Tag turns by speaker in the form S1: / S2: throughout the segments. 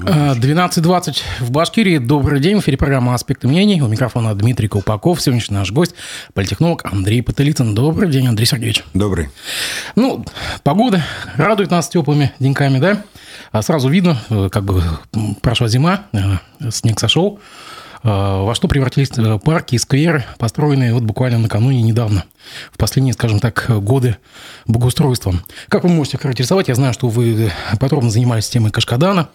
S1: 12.20 в Башкирии. Добрый день. В эфире программа «Аспекты мнений». У микрофона Дмитрий Колпаков. Сегодняшний наш гость – политехнолог Андрей Потылицын. Добрый день, Андрей Сергеевич.
S2: Добрый.
S1: Ну, погода радует нас теплыми деньками, да? А сразу видно, э, как бы прошла зима, э, снег сошел. Э, во что превратились парки и скверы, построенные вот буквально накануне недавно, в последние, скажем так, годы благоустройством. Как вы можете характеризовать? Я знаю, что вы подробно занимались темой Кашкадана,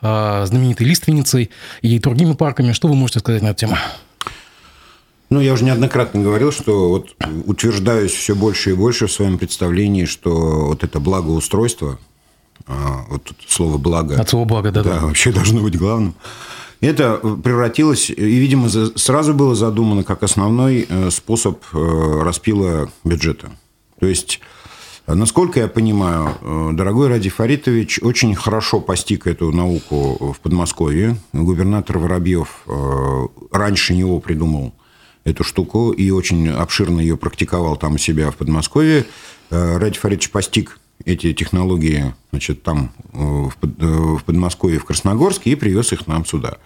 S1: знаменитой Лиственницей и другими парками. Что вы можете сказать на эту тему?
S2: Ну, я уже неоднократно говорил, что вот утверждаюсь все больше и больше в своем представлении, что вот это благоустройство – а, вот слово «благо».
S1: От слова «благо», да-да.
S2: Да, вообще должно быть главным. Это превратилось, и, видимо, сразу было задумано как основной э, способ э, распила бюджета. То есть, насколько я понимаю, э, дорогой Ради Фаритович очень хорошо постиг эту науку в Подмосковье. Губернатор Воробьев раньше него придумал эту штуку и очень обширно ее практиковал там у себя в Подмосковье. Ради Фаритович постиг эти технологии значит, там э, в Подмосковье, в Красногорске и привез их нам сюда.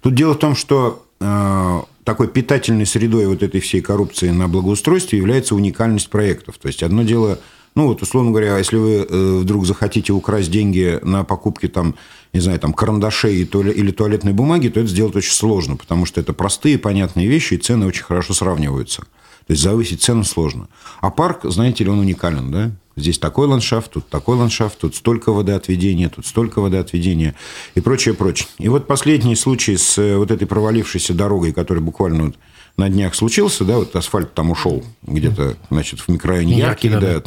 S2: Тут дело в том, что э, такой питательной средой вот этой всей коррупции на благоустройстве является уникальность проектов. То есть одно дело, ну вот условно говоря, если вы э, вдруг захотите украсть деньги на покупки там, не знаю, там карандашей или туалетной бумаги, то это сделать очень сложно, потому что это простые, понятные вещи, и цены очень хорошо сравниваются. То есть завысить цену сложно. А парк, знаете ли, он уникален, да? Здесь такой ландшафт, тут такой ландшафт, тут столько водоотведения, тут столько водоотведения и прочее, прочее. И вот последний случай с э, вот этой провалившейся дорогой, который буквально вот на днях случился, да, вот асфальт там ушел где-то, значит, в микрорайоне Яркий, да, да.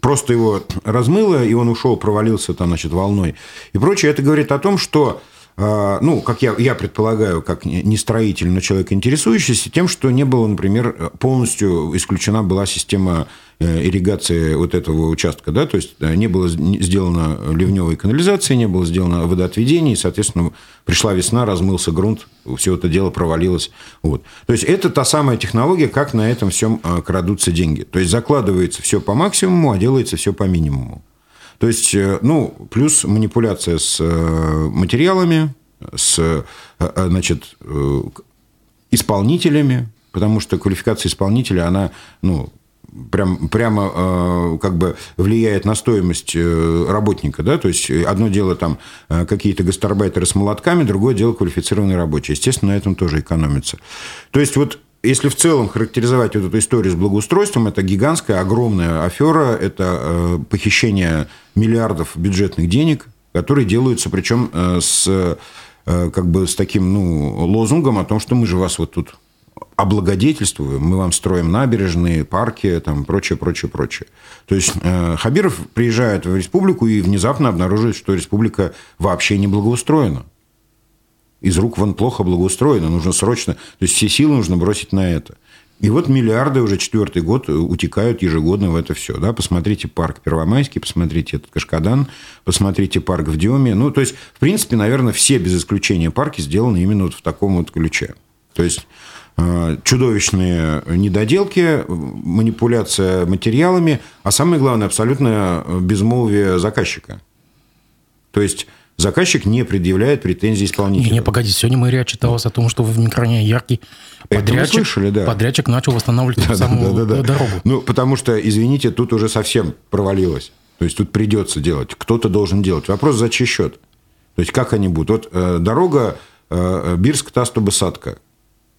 S2: Просто его размыло, и он ушел, провалился там, значит, волной и прочее. Это говорит о том, что ну, как я, я предполагаю, как не строитель, но человек интересующийся, тем, что не было, например, полностью исключена была система э, ирригации вот этого участка, да, то есть э, не было сделано ливневой канализации, не было сделано водоотведение, и, соответственно, пришла весна, размылся грунт, все это дело провалилось. Вот. То есть это та самая технология, как на этом всем э, крадутся деньги. То есть закладывается все по максимуму, а делается все по минимуму. То есть, э, ну, плюс манипуляция с э, материалами, с, э, значит, исполнителями, потому что квалификация исполнителя, она, ну, прям, прямо как бы влияет на стоимость работника. Да? То есть, одно дело там какие-то гастарбайтеры с молотками, другое дело квалифицированные рабочие. Естественно, на этом тоже экономится. То есть, вот если в целом характеризовать вот эту историю с благоустройством, это гигантская, огромная афера, это э, похищение миллиардов бюджетных денег, которые делаются, причем э, с, э, как бы с таким ну, лозунгом о том, что мы же вас вот тут облагодетельствуем, мы вам строим набережные, парки, там, прочее, прочее, прочее. То есть Хабиров приезжает в республику и внезапно обнаруживает, что республика вообще не благоустроена из рук вон плохо благоустроено, нужно срочно, то есть все силы нужно бросить на это. И вот миллиарды уже четвертый год утекают ежегодно в это все. Да? Посмотрите парк Первомайский, посмотрите этот Кашкадан, посмотрите парк в Деме. Ну, то есть, в принципе, наверное, все без исключения парки сделаны именно вот в таком вот ключе. То есть, э, чудовищные недоделки, манипуляция материалами, а самое главное, абсолютное безмолвие заказчика. То есть, заказчик не предъявляет претензий исполнителю.
S1: Не, не, погоди, сегодня мэрия отчиталась о том, что в микрорайоне Яркий подрядчик, слышали, да. подрядчик начал восстанавливать да, саму да, да, да, дорогу.
S2: Ну, потому что, извините, тут уже совсем провалилось. То есть, тут придется делать. Кто-то должен делать. Вопрос, за чей счет? То есть, как они будут? Вот э, дорога э, Бирск-Тасту-Басадка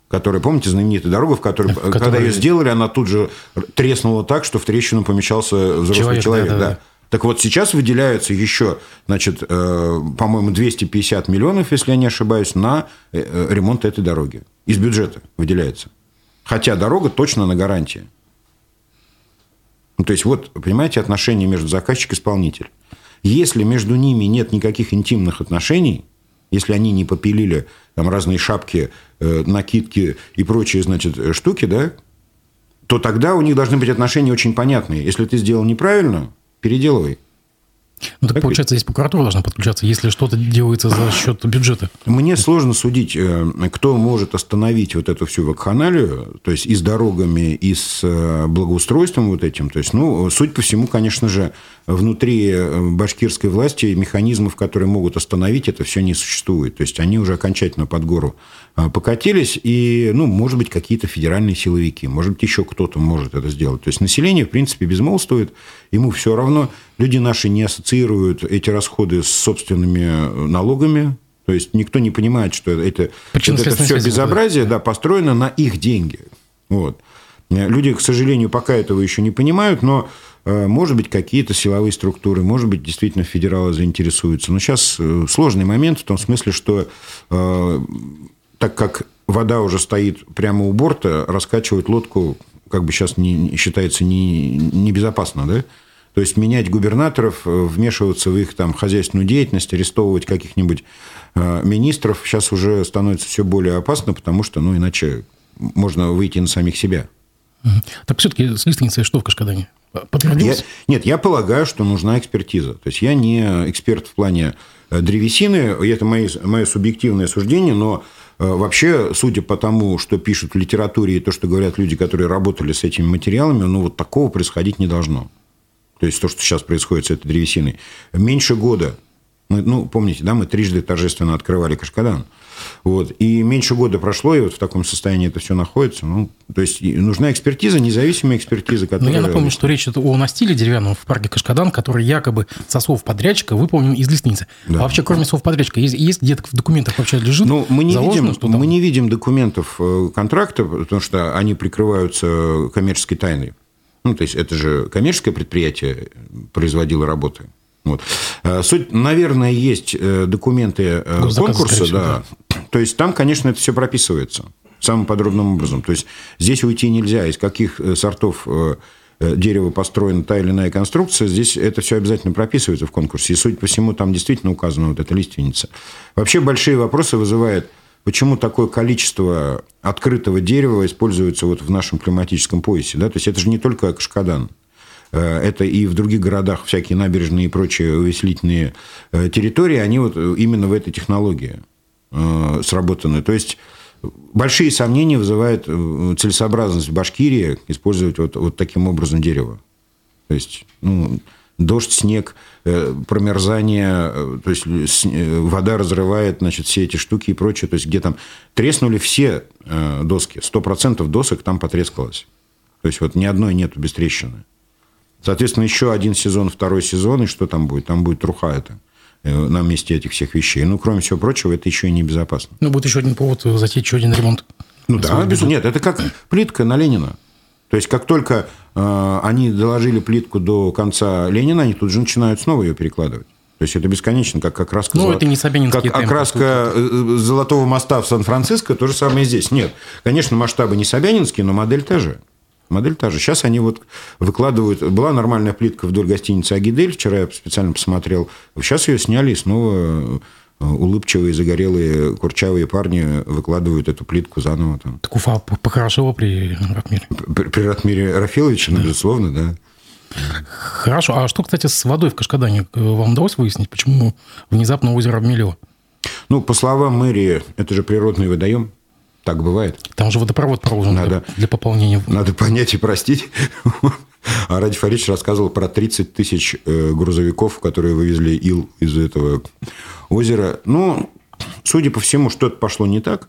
S2: которая, помните, знаменитая дорога, в которой, когда ее сделали, она тут же треснула так, что в трещину помещался взрослый человек. человек да, да. Да. Так вот, сейчас выделяются еще, значит, э, по-моему, 250 миллионов, если я не ошибаюсь, на э, э, ремонт этой дороги. Из бюджета выделяется. Хотя дорога точно на гарантии. Ну, то есть, вот, понимаете, отношения между заказчик и исполнитель. Если между ними нет никаких интимных отношений, если они не попилили там разные шапки, накидки и прочие, значит, штуки, да, то тогда у них должны быть отношения очень понятные. Если ты сделал неправильно, переделывай.
S1: Ну, так, так получается, здесь прокуратура должна подключаться, если что-то делается за счет бюджета.
S2: Мне сложно судить, э, кто может остановить вот эту всю вакханалию, то есть и с дорогами, и с э, благоустройством вот этим. То есть, ну, суть по всему, конечно же, внутри э, башкирской власти механизмов, которые могут остановить это все, не существует. То есть они уже окончательно под гору э, покатились, и, ну, может быть, какие-то федеральные силовики, может быть, еще кто-то может это сделать. То есть население, в принципе, безмолвствует, ему все равно. Люди наши не ассоциируют эти расходы с собственными э, налогами, то есть никто не понимает, что это, это, это все безобразие да, построено на их деньги. Вот. Люди, к сожалению, пока этого еще не понимают, но Э, может быть, какие-то силовые структуры, может быть, действительно федералы заинтересуются. Но сейчас э, сложный момент в том смысле, что э, так как вода уже стоит прямо у борта, раскачивать лодку, как бы сейчас не, считается не, небезопасно, да? То есть менять губернаторов, вмешиваться в их там хозяйственную деятельность, арестовывать каких-нибудь министров сейчас уже становится все более опасно, потому что, ну, иначе можно выйти на самих себя.
S1: Так все-таки с лиственницей что в Кашкадане?
S2: Подтвердилось? Я, нет, я полагаю, что нужна экспертиза. То есть я не эксперт в плане э, древесины, это мои, мое субъективное суждение, но э, вообще, судя по тому, что пишут в литературе и то, что говорят люди, которые работали с этими материалами, ну вот такого происходить не должно. То есть то, что сейчас происходит с этой древесиной. Меньше года мы, ну, помните, да, мы трижды торжественно открывали Кашкадан. Вот. И меньше года прошло, и вот в таком состоянии это все находится. Ну, то есть нужна экспертиза, независимая экспертиза,
S1: которая... Но я напомню, что речь идет о настиле деревянном в парке Кашкадан, который якобы со слов подрядчика выполнен из лестницы. Да. А вообще, кроме слов подрядчика, есть, есть где-то в документах вообще лежит?
S2: Ну, мы не, видим, мы не видим документов э, контракта, потому что они прикрываются коммерческой тайной. Ну, то есть это же коммерческое предприятие производило работы. Вот. Э, суть, наверное, есть э, документы ну, конкурса, да. да. То есть там, конечно, это все прописывается самым подробным образом. То есть здесь уйти нельзя, из каких сортов дерева построена та или иная конструкция, здесь это все обязательно прописывается в конкурсе. И, судя по всему, там действительно указана вот эта лиственница. Вообще большие вопросы вызывает, почему такое количество открытого дерева используется вот в нашем климатическом поясе. Да? То есть это же не только Кашкадан. Э, это и в других городах всякие набережные и прочие увеселительные э, территории, они вот именно в этой технологии э, сработаны. То есть большие сомнения вызывает целесообразность в Башкирии использовать вот, вот таким образом дерево. То есть, ну, дождь, снег, промерзание, то есть вода разрывает значит, все эти штуки и прочее. То есть, где там треснули все доски, 100% досок там потрескалось. То есть, вот ни одной нету без трещины. Соответственно, еще один сезон, второй сезон, и что там будет? Там будет труха это э, на месте этих всех вещей. Ну, кроме всего прочего, это еще и небезопасно.
S1: Ну, будет еще один повод затеять еще один ремонт.
S2: Ну да, безусловно. Нет, это как плитка на Ленина. То есть, как только э, они доложили плитку до конца Ленина, они тут же начинают снова ее перекладывать. То есть это бесконечно, как окраска,
S1: ну, золот... это не как
S2: темпы, окраска. Э, э, Золотого моста в Сан-Франциско, то же самое здесь. Нет, конечно, масштабы не Собянинские, но модель та же. Модель та же. Сейчас они вот выкладывают... Была нормальная плитка вдоль гостиницы «Агидель». Вчера я специально посмотрел. Сейчас ее сняли и снова э, улыбчивые, загорелые, курчавые парни выкладывают эту плитку заново. Там.
S1: Так Уфа похорошела при
S2: Ратмире. При, при Ратмире Рафиловиче, да. безусловно, да.
S1: Хорошо. А что, кстати, с водой в Кашкадане? Вам удалось выяснить, почему внезапно озеро обмелело?
S2: Ну, по словам мэрии, это же природный водоем. Так бывает.
S1: Там же водопровод проложен надо, для, для пополнения.
S2: Надо понять и простить. А Ради Фаридович рассказывал про 30 тысяч э, грузовиков, которые вывезли ил из этого озера. Ну, судя по всему, что-то пошло не так.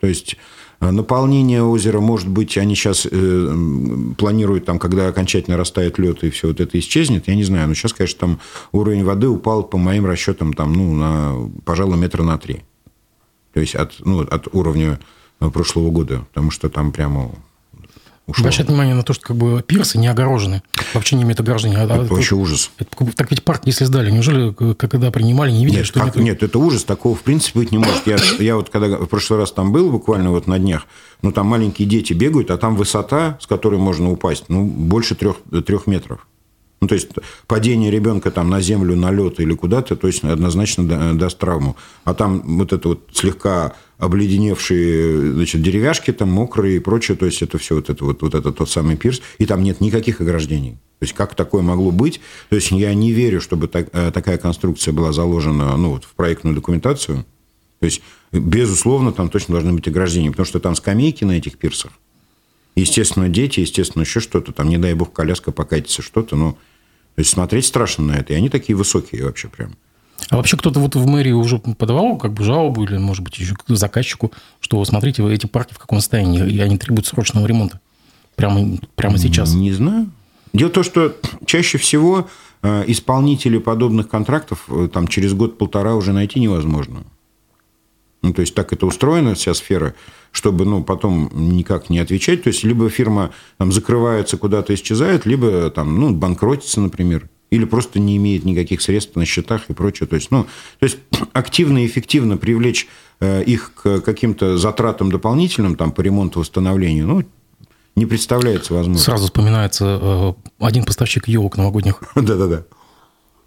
S2: То есть э, наполнение озера, может быть, они сейчас э, планируют, там, когда окончательно растает лед и все вот это исчезнет, я не знаю. Но сейчас, конечно, там уровень воды упал, по моим расчетам, там, ну, на, пожалуй, метра на три. То есть от, ну, от уровня прошлого года, потому что там прямо
S1: ушло. Обращать внимание на то, что как бы пирсы не огорожены, вообще не имеют ограждения.
S2: Это а, вообще это, ужас.
S1: Это, так ведь парк, если сдали, неужели, когда принимали, не видели,
S2: нет,
S1: что
S2: как, нет? Нет, это ужас, такого в принципе быть не может. Я, я вот когда в прошлый раз там был, буквально вот на днях, ну там маленькие дети бегают, а там высота, с которой можно упасть, ну больше трех, трех метров. Ну, то есть падение ребенка там на землю, на лед или куда-то точно однозначно даст травму. А там вот это вот слегка обледеневшие значит, деревяшки, там мокрые и прочее, то есть это все вот это вот, вот это тот самый пирс, и там нет никаких ограждений. То есть как такое могло быть? То есть я не верю, чтобы так, э, такая конструкция была заложена ну, вот, в проектную документацию. То есть, безусловно, там точно должны быть ограждения, потому что там скамейки на этих пирсах. Естественно, дети, естественно, еще что-то, там, не дай бог, коляска покатится, что-то, но То есть смотреть страшно на это. И они такие высокие вообще прям.
S1: А вообще кто-то вот в мэрии уже подавал как бы жалобу или, может быть, еще к заказчику, что смотрите, вы эти парки в каком состоянии, и они требуют срочного ремонта. Прямо, прямо сейчас.
S2: Не знаю. Дело в том, что чаще всего э, исполнителей подобных контрактов э, там, через год-полтора уже найти невозможно. Ну, то есть так это устроена вся сфера, чтобы ну, потом никак не отвечать. То есть либо фирма там, закрывается, куда-то исчезает, либо там, ну, банкротится, например или просто не имеет никаких средств на счетах и прочее. То есть, ну, то есть активно и эффективно привлечь э, их к каким-то затратам дополнительным там, по ремонту, восстановлению, ну, не представляется возможным.
S1: Сразу вспоминается э, один поставщик елок новогодних.
S2: Да-да-да.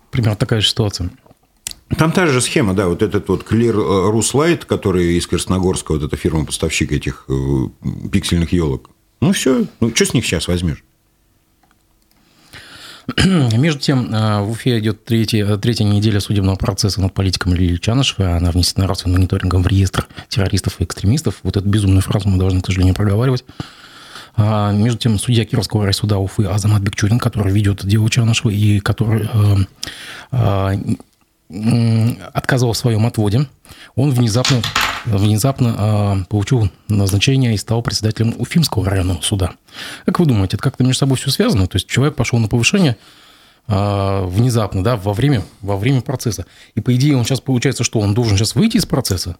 S1: Примерно такая же ситуация.
S2: Там та же схема, да, вот этот вот Clear э, Ruslight, который из Красногорска, вот эта фирма-поставщик этих пиксельных елок. Ну, все, ну, что с них сейчас возьмешь?
S1: Между тем, э, в Уфе идет третья, третья неделя судебного процесса над политиком Лилии Чанышевой. Она внесена расовым мониторингом в реестр террористов и экстремистов. Вот эту безумную фразу мы должны, к сожалению, проговаривать. А, между тем, судья Кировского райсуда Уфы Азамат Бекчурин, который ведет дело Чанышева и который э, э, отказывал в своем отводе, он внезапно внезапно э, получил назначение и стал председателем Уфимского районного суда. Как вы думаете, это как-то между собой все связано? То есть человек пошел на повышение э, внезапно, да, во время, во время процесса. И по идее он сейчас получается, что он должен сейчас выйти из процесса?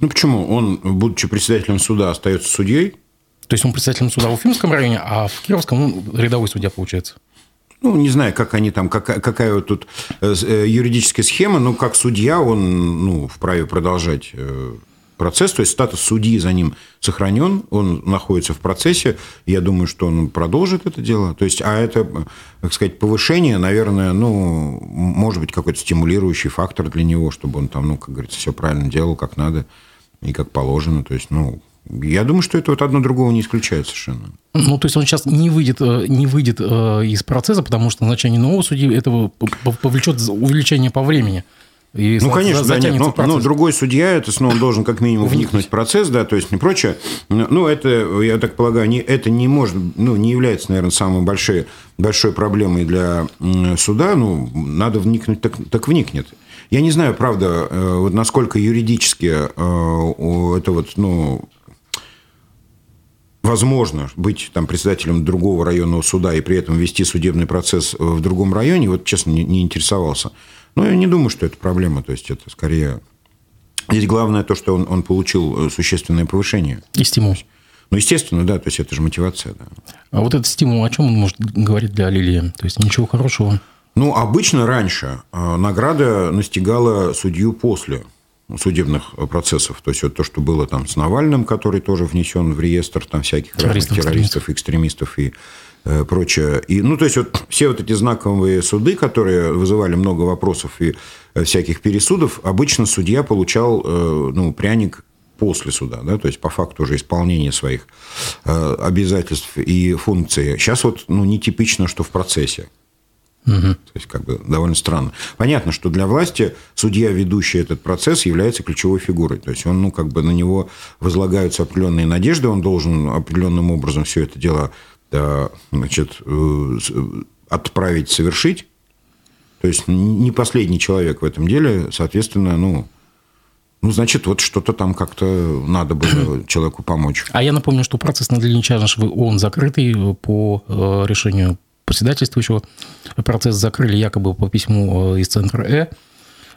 S2: Ну почему? Он, будучи председателем суда, остается судьей.
S1: То есть он председателем суда в Уфимском районе, а в Кировском он рядовой судья получается?
S2: Ну, не знаю, как они там, какая, какая тут э, э, юридическая схема, но как судья он ну, вправе продолжать э, процесс, то есть статус судьи за ним сохранен, он находится в процессе, я думаю, что он продолжит это дело. То есть, а это, как сказать, повышение, наверное, ну, может быть, какой-то стимулирующий фактор для него, чтобы он там, ну, как говорится, все правильно делал, как надо и как положено. То есть, ну, я думаю, что это вот одно другого не исключает совершенно.
S1: Ну, то есть он сейчас не выйдет, э, не выйдет э, из процесса, потому что назначение нового судьи этого повлечет увеличение по времени.
S2: И ну, конечно, да, нет, но, но другой судья, это снова должен как минимум вникнуть в процесс, да, то есть не прочее. Ну, это, я так полагаю, не, это не может, ну, не является, наверное, самой большой, большой проблемой для суда. Ну, надо вникнуть, так, так вникнет. Я не знаю, правда, э, вот насколько юридически это вот, ну, возможно быть там, председателем другого районного суда и при этом вести судебный процесс в другом районе, вот честно не, не интересовался. Но я не думаю, что это проблема. То есть это скорее... Здесь главное то, что он, он получил существенное повышение.
S1: И стимул.
S2: Ну, естественно, да, то есть это же мотивация. Да.
S1: А вот этот стимул, о чем он может говорить для Лилии? То есть ничего хорошего?
S2: Ну, обычно раньше э, награда настигала судью после судебных процессов. То есть, вот то, что было там с Навальным, который тоже внесен в реестр там всяких террористов, террористов экстремистов и э, прочее. И, ну, то есть, вот все вот эти знаковые суды, которые вызывали много вопросов и э, всяких пересудов, обычно судья получал э, ну, пряник после суда, да, то есть по факту уже исполнения своих э, обязательств и функций. Сейчас вот ну, нетипично, что в процессе. Угу. То есть, как бы довольно странно. Понятно, что для власти судья, ведущий этот процесс, является ключевой фигурой. То есть, он, ну, как бы на него возлагаются определенные надежды, он должен определенным образом все это дело значит, э, отправить, совершить. То есть, не последний человек в этом деле, соответственно, ну, ну, значит, вот что-то там как-то надо было человеку помочь.
S1: А я напомню, что процесс над Чарнышевой, он закрытый по э, решению председательствующего процесс закрыли якобы по письму э, из центра Э.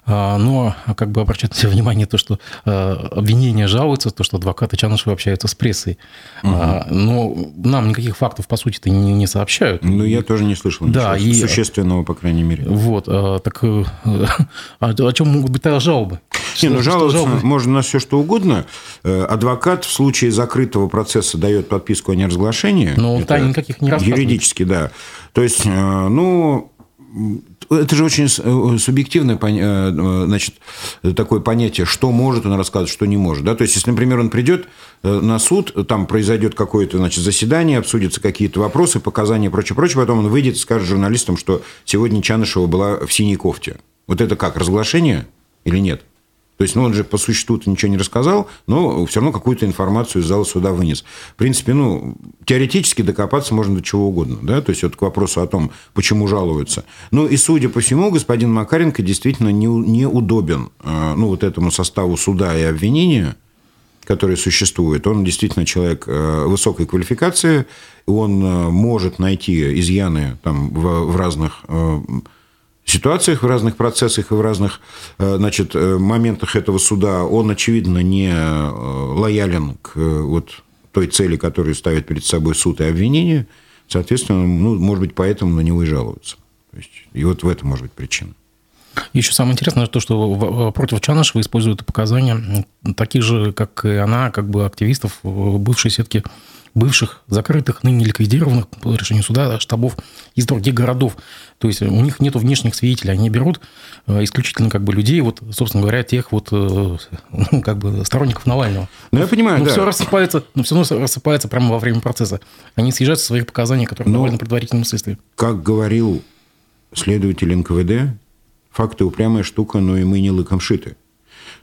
S1: А, но как бы обращать внимание то, что э, обвинения жалуются, то, что адвокаты Чанышева общаются с прессой. Угу. Но нам никаких фактов, по сути-то, не, не сообщают.
S2: Ну, я тоже не слышал да, ничего и, существенного, по крайней мере.
S1: Вот. Так э, а о чем могут быть тогда жалобы?
S2: Не, ну жаловаться жалобы? можно на все, что угодно. Адвокат в случае закрытого процесса дает подписку о неразглашении.
S1: Но тайн никаких не рассказывает.
S2: Юридически, да. То есть, ну, это же очень э, субъективное э, значит, такое понятие, что может он рассказывать, что не может. Да? То есть, если, например, он придет э, на суд, там произойдет какое-то значит, заседание, обсудятся какие-то вопросы, показания и прочее, прочее, потом он выйдет и скажет журналистам, что сегодня Чанышева была в синей кофте. Вот это как, разглашение или нет? То есть, ну, он же по существу ничего не рассказал, но все равно какую-то информацию из зала суда вынес. В принципе, ну, теоретически докопаться можно до чего угодно, да, то есть, вот к вопросу о том, почему жалуются. Ну, и, судя по всему, господин Макаренко действительно не, неудобен, э, ну, вот этому составу суда и обвинения, который существует. Он действительно человек э, высокой квалификации, он э, может найти изъяны там в, в разных ситуациях, в разных процессах и в разных э, значит, э, моментах этого суда он, очевидно, не э, лоялен к вот той цели, которую ставит перед собой суд и обвинение. Соответственно, ну, может быть, поэтому на него и жалуются. То есть, и вот в этом может быть причина.
S1: Еще самое интересное то, что против Чанышева используют показания таких же, как и она, как бы активистов бывшей сетки бывших закрытых, ныне ликвидированных по решению суда штабов из других городов. То есть у них нет внешних свидетелей, они берут э, исключительно как бы людей, вот, собственно говоря, тех вот ну, как бы сторонников Навального.
S2: Ну, я понимаю,
S1: но
S2: да.
S1: все рассыпается, но все равно рассыпается прямо во время процесса. Они съезжают со своих показаний, которые но, довольно предварительном следствии.
S2: Как говорил следователь НКВД, факты упрямая штука, но и мы не лыком шиты.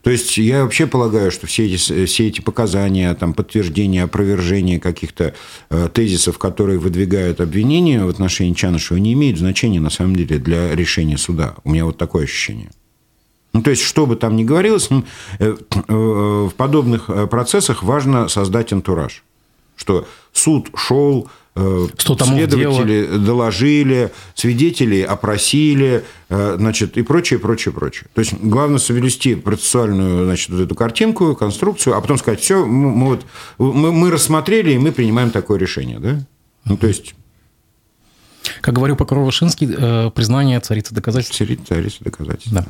S2: То есть я вообще полагаю, что все эти, все эти показания, там, подтверждения, опровержения каких-то э, тезисов, которые выдвигают обвинения в отношении Чанышева, не имеют значения на самом деле для решения суда. У меня вот такое ощущение. Ну, то есть, что бы там ни говорилось, э, э, в подобных э, процессах важно создать антураж. Что суд шел Э, что следователи дело? доложили, свидетелей опросили, э, значит, и прочее, прочее, прочее. То есть, главное совести процессуальную, значит, вот эту картинку, конструкцию, а потом сказать, все, мы, вот, мы, мы рассмотрели, и мы принимаем такое решение, да? Ну, то есть...
S1: Как говорил прокурор Вышинский, э, признание царицы доказательств.
S2: Царица доказательств.
S1: Да.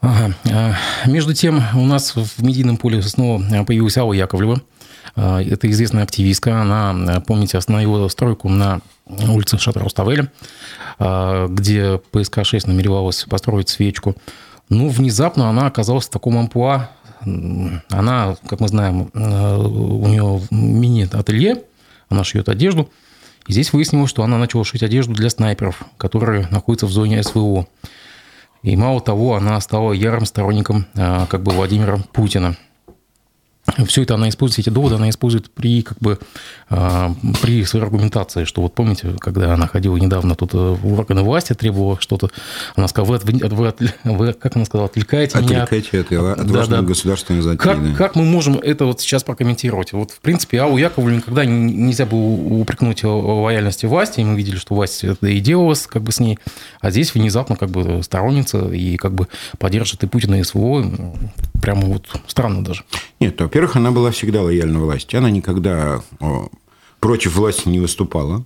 S1: Ага. Между тем, у нас в медийном поле снова появилась Алла Яковлева. А, это известная активистка. Она, помните, остановила стройку на улице Шатра-Уставеля, а, где ПСК-6 намеревалась построить свечку. Ну, внезапно она оказалась в таком амплуа. Она, как мы знаем, а, у нее мини-ателье, она шьет одежду. И здесь выяснилось, что она начала шить одежду для снайперов, которые находятся в зоне СВО. И мало того, она стала ярым сторонником как бы Владимира Путина – все это она использует, эти доводы она использует при, как бы, а, при своей аргументации, что вот помните, когда она ходила недавно тут э, в органы власти, требовала что-то, она сказала, вы, вы, вы как она сказала, отвлекаете,
S2: меня. Отвлекаете от, от да, да. государственных
S1: затей. Как, да. как мы можем это вот сейчас прокомментировать? Вот, в принципе, Аллу Яковлеву никогда нельзя было упрекнуть лояльности власти, и мы видели, что власть это и делалась как бы с ней, а здесь внезапно как бы сторонница и как бы поддержит и Путина, и СВО. Прямо вот странно даже.
S2: Нет, во-первых, она была всегда лояльна власти. Она никогда против власти не выступала.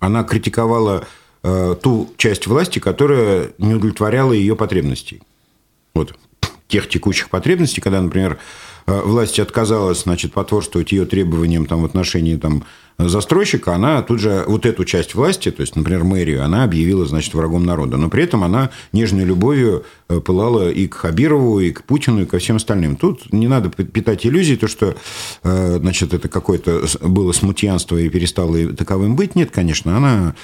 S2: Она критиковала э, ту часть власти, которая не удовлетворяла ее потребностей. Вот тех текущих потребностей, когда, например, э, власть отказалась, значит, потворствовать ее требованиям там, в отношении там, застройщика, она тут же вот эту часть власти, то есть, например, мэрию, она объявила, значит, врагом народа. Но при этом она нежной любовью э, пылала и к Хабирову, и к Путину, и ко всем остальным. Тут не надо питать иллюзии, то, что, э, значит, это какое-то было смутьянство и перестало таковым быть. Нет, конечно, она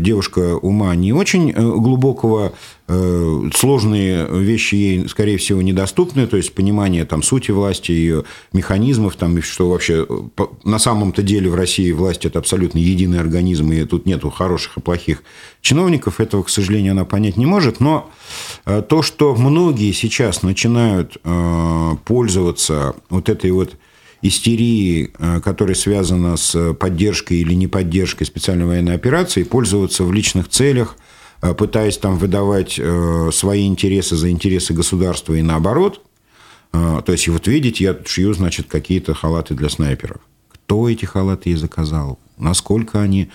S2: девушка ума не очень э, глубокого, э, сложные вещи ей, скорее всего, недоступны, то есть понимание там, сути власти, ее механизмов, там, что вообще на самом-то деле в России власть – это абсолютно единый организм, и тут нету хороших и плохих чиновников, этого, к сожалению, она понять не может, но то, что многие сейчас начинают пользоваться вот этой вот истерии, э, которая связана с поддержкой или неподдержкой специальной военной операции, пользоваться в личных целях, э, пытаясь там выдавать э, свои интересы за интересы государства и наоборот. То есть, вот видите, я шью, значит, какие-то халаты для снайперов. Кто эти халаты ей заказал? Насколько они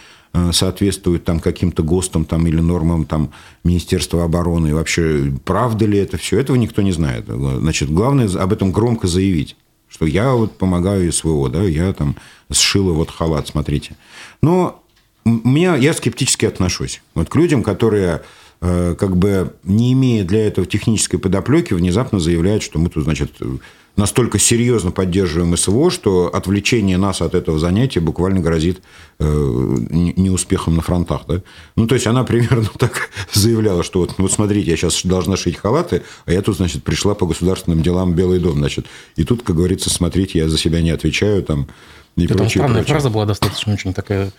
S2: соответствуют там каким-то ГОСТам там, или нормам там, Министерства обороны. И вообще, правда ли это все? Этого никто не знает. Значит, главное об этом громко заявить что я вот помогаю СВО, да, я там сшила вот халат, смотрите. Но меня, я скептически отношусь вот к людям, которые как бы не имея для этого технической подоплеки, внезапно заявляют, что мы тут, значит, настолько серьезно поддерживаем СВО, что отвлечение нас от этого занятия буквально грозит э, неуспехом на фронтах. Да? Ну, то есть, она примерно так заявляла, что вот, вот смотрите, я сейчас должна шить халаты, а я тут, значит, пришла по государственным делам Белый дом, значит. И тут, как говорится, смотрите, я за себя не отвечаю, там,
S1: и Это прочее, странная прочее. фраза была достаточно очень такая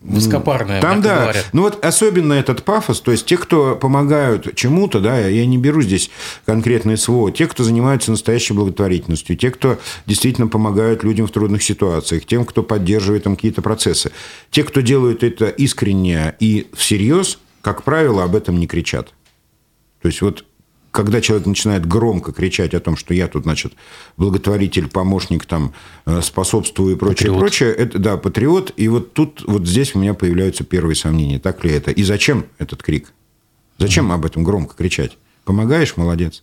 S1: высокопарная.
S2: Там, да. Говоря. Ну, вот особенно этот пафос, то есть те, кто помогают чему-то, да, я не беру здесь конкретное СВО, те, кто занимаются настоящей благотворительностью, те, кто действительно помогают людям в трудных ситуациях, тем, кто поддерживает там какие-то процессы, те, кто делают это искренне и всерьез, как правило, об этом не кричат. То есть вот когда человек начинает громко кричать о том, что я тут, значит, благотворитель, помощник, там, э, способствую и прочее, патриот. прочее, это, да, патриот, и вот тут, вот здесь у меня появляются первые сомнения, так ли это, и зачем этот крик? Зачем mm-hmm. об этом громко кричать? Помогаешь – молодец.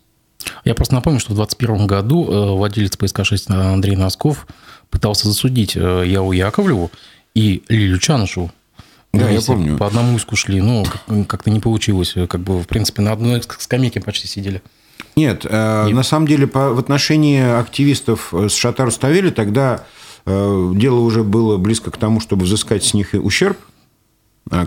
S1: Я просто напомню, что в 2021 году э, владелец ПСК-6 Андрей Носков пытался засудить э, Яу Яковлеву и Лилю Чанышеву
S2: да, я помню.
S1: По одному иску шли, но как-то не получилось. Как бы, в принципе, на одной скамейке почти сидели.
S2: Нет, э, на самом деле по, в отношении активистов с Шатар Ставели тогда э, дело уже было близко к тому, чтобы взыскать с них ущерб, а,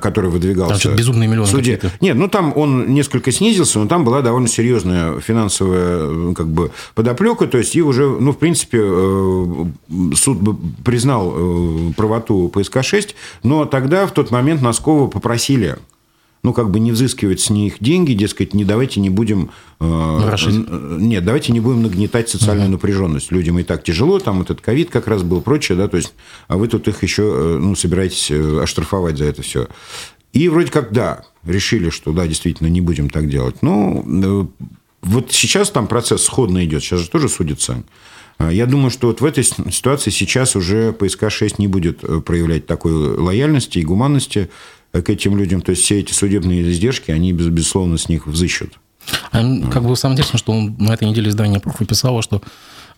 S2: который выдвигался.
S1: Там безумные миллионы суде.
S2: Нет, ну там он несколько снизился, но там была довольно серьезная финансовая как бы подоплека, то есть и уже, ну, в принципе, э, суд бы признал э, правоту ПСК-6, но тогда, в тот момент, Носкова попросили ну, как бы не взыскивать с них деньги, дескать, не давайте не будем...
S1: Э,
S2: нет, давайте не будем нагнетать социальную угу. напряженность. Людям и так тяжело, там этот ковид как раз был, прочее, да, то есть, а вы тут их еще, э, ну, собираетесь э, оштрафовать за это все. И вроде как, да, решили, что, да, действительно, не будем так делать. Ну, вот сейчас там процесс сходно идет, сейчас же тоже судится. А я думаю, что вот в этой ситуации сейчас уже ПСК-6 не будет проявлять такой лояльности и гуманности, к этим людям. То есть все эти судебные издержки, они, безусловно, с них взыщут.
S1: А, как бы самое интересное, что он на этой неделе издание «Профи» писало, что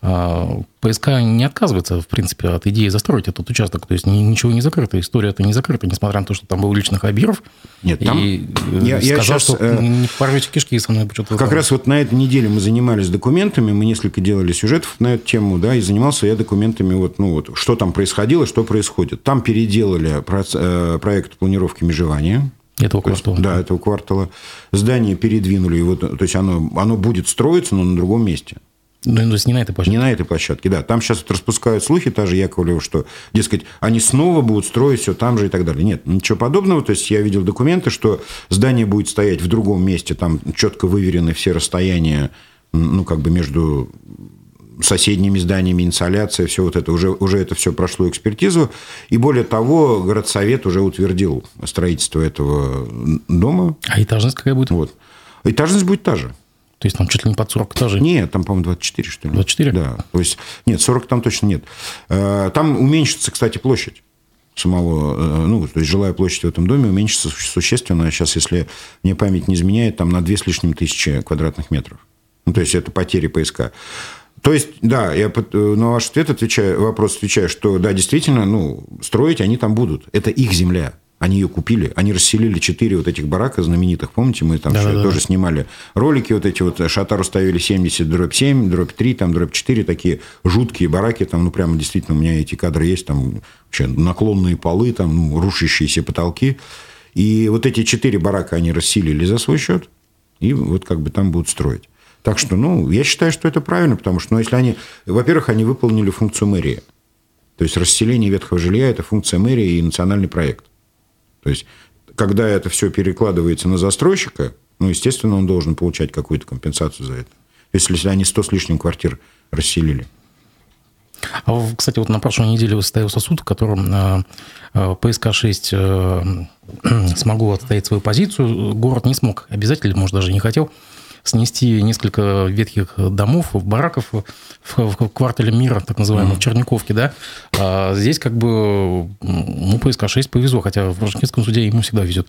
S1: ПСК не отказывается, в принципе, от идеи застроить этот участок. То есть ничего не закрыто, история это не закрыта, несмотря на то, что там был личный Хабиров.
S2: Нет, там...
S1: И я, сказал, я сейчас, что э, не порвете кишки со мной
S2: что-то. Как раз вот на этой неделе мы занимались документами, мы несколько делали сюжетов на эту тему, да, и занимался я документами, вот, ну, вот, что там происходило, что происходит. Там переделали э, проект планировки межевания,
S1: этого квартала.
S2: Да, этого квартала. Здание передвинули, его, то есть оно, оно будет строиться, но на другом месте.
S1: Ну, то есть не на этой площадке.
S2: Не на этой площадке, да. Там сейчас вот распускают слухи, та же Яковлева, что, дескать, они снова будут строить все там же и так далее. Нет, ничего подобного. То есть я видел документы, что здание будет стоять в другом месте, там четко выверены все расстояния, ну, как бы между соседними зданиями, инсоляция, все вот это, уже, уже это все прошло экспертизу. И более того, городсовет уже утвердил строительство этого дома.
S1: А этажность какая будет?
S2: Вот. Этажность будет та же.
S1: То есть там чуть ли не под 40 этажей?
S2: Нет, там, по-моему, 24, что ли.
S1: 24?
S2: Да. То есть, нет, 40 там точно нет. Э, там уменьшится, кстати, площадь самого, э, ну, то есть жилая площадь в этом доме уменьшится существенно. Сейчас, если мне память не изменяет, там на 2 с лишним тысячи квадратных метров. Ну, то есть, это потери ПСК. То есть, да, я э, на ваш ответ отвечаю, вопрос отвечаю, что да, действительно, ну, строить они там будут. Это их земля. Они ее купили, они расселили четыре вот этих барака знаменитых. Помните, мы там да, да, тоже да. снимали ролики вот эти вот. Шатару ставили 70 дробь 7, дробь 3, там дробь 4, такие жуткие бараки. Там, ну, прямо действительно у меня эти кадры есть. Там вообще наклонные полы, там ну, рушащиеся потолки. И вот эти четыре барака они расселили за свой счет. И вот как бы там будут строить. Так что, ну, я считаю, что это правильно, потому что, ну, если они... Во-первых, они выполнили функцию мэрии. То есть, расселение ветхого жилья – это функция мэрии и национальный проект. То есть, когда это все перекладывается на застройщика, ну, естественно, он должен получать какую-то компенсацию за это. Если они 100 с лишним квартир расселили.
S1: А, кстати, вот на прошлой неделе состоялся суд, в котором а, а, ПСК-6 смогу отстоять свою позицию. Город не смог обязательно, может, даже не хотел снести несколько ветхих домов, бараков в, в квартале мира, так называемом, mm-hmm. в Черниковке, да. А здесь как бы ну, ПСК-6 повезло, хотя в Рождественском суде ему всегда везет.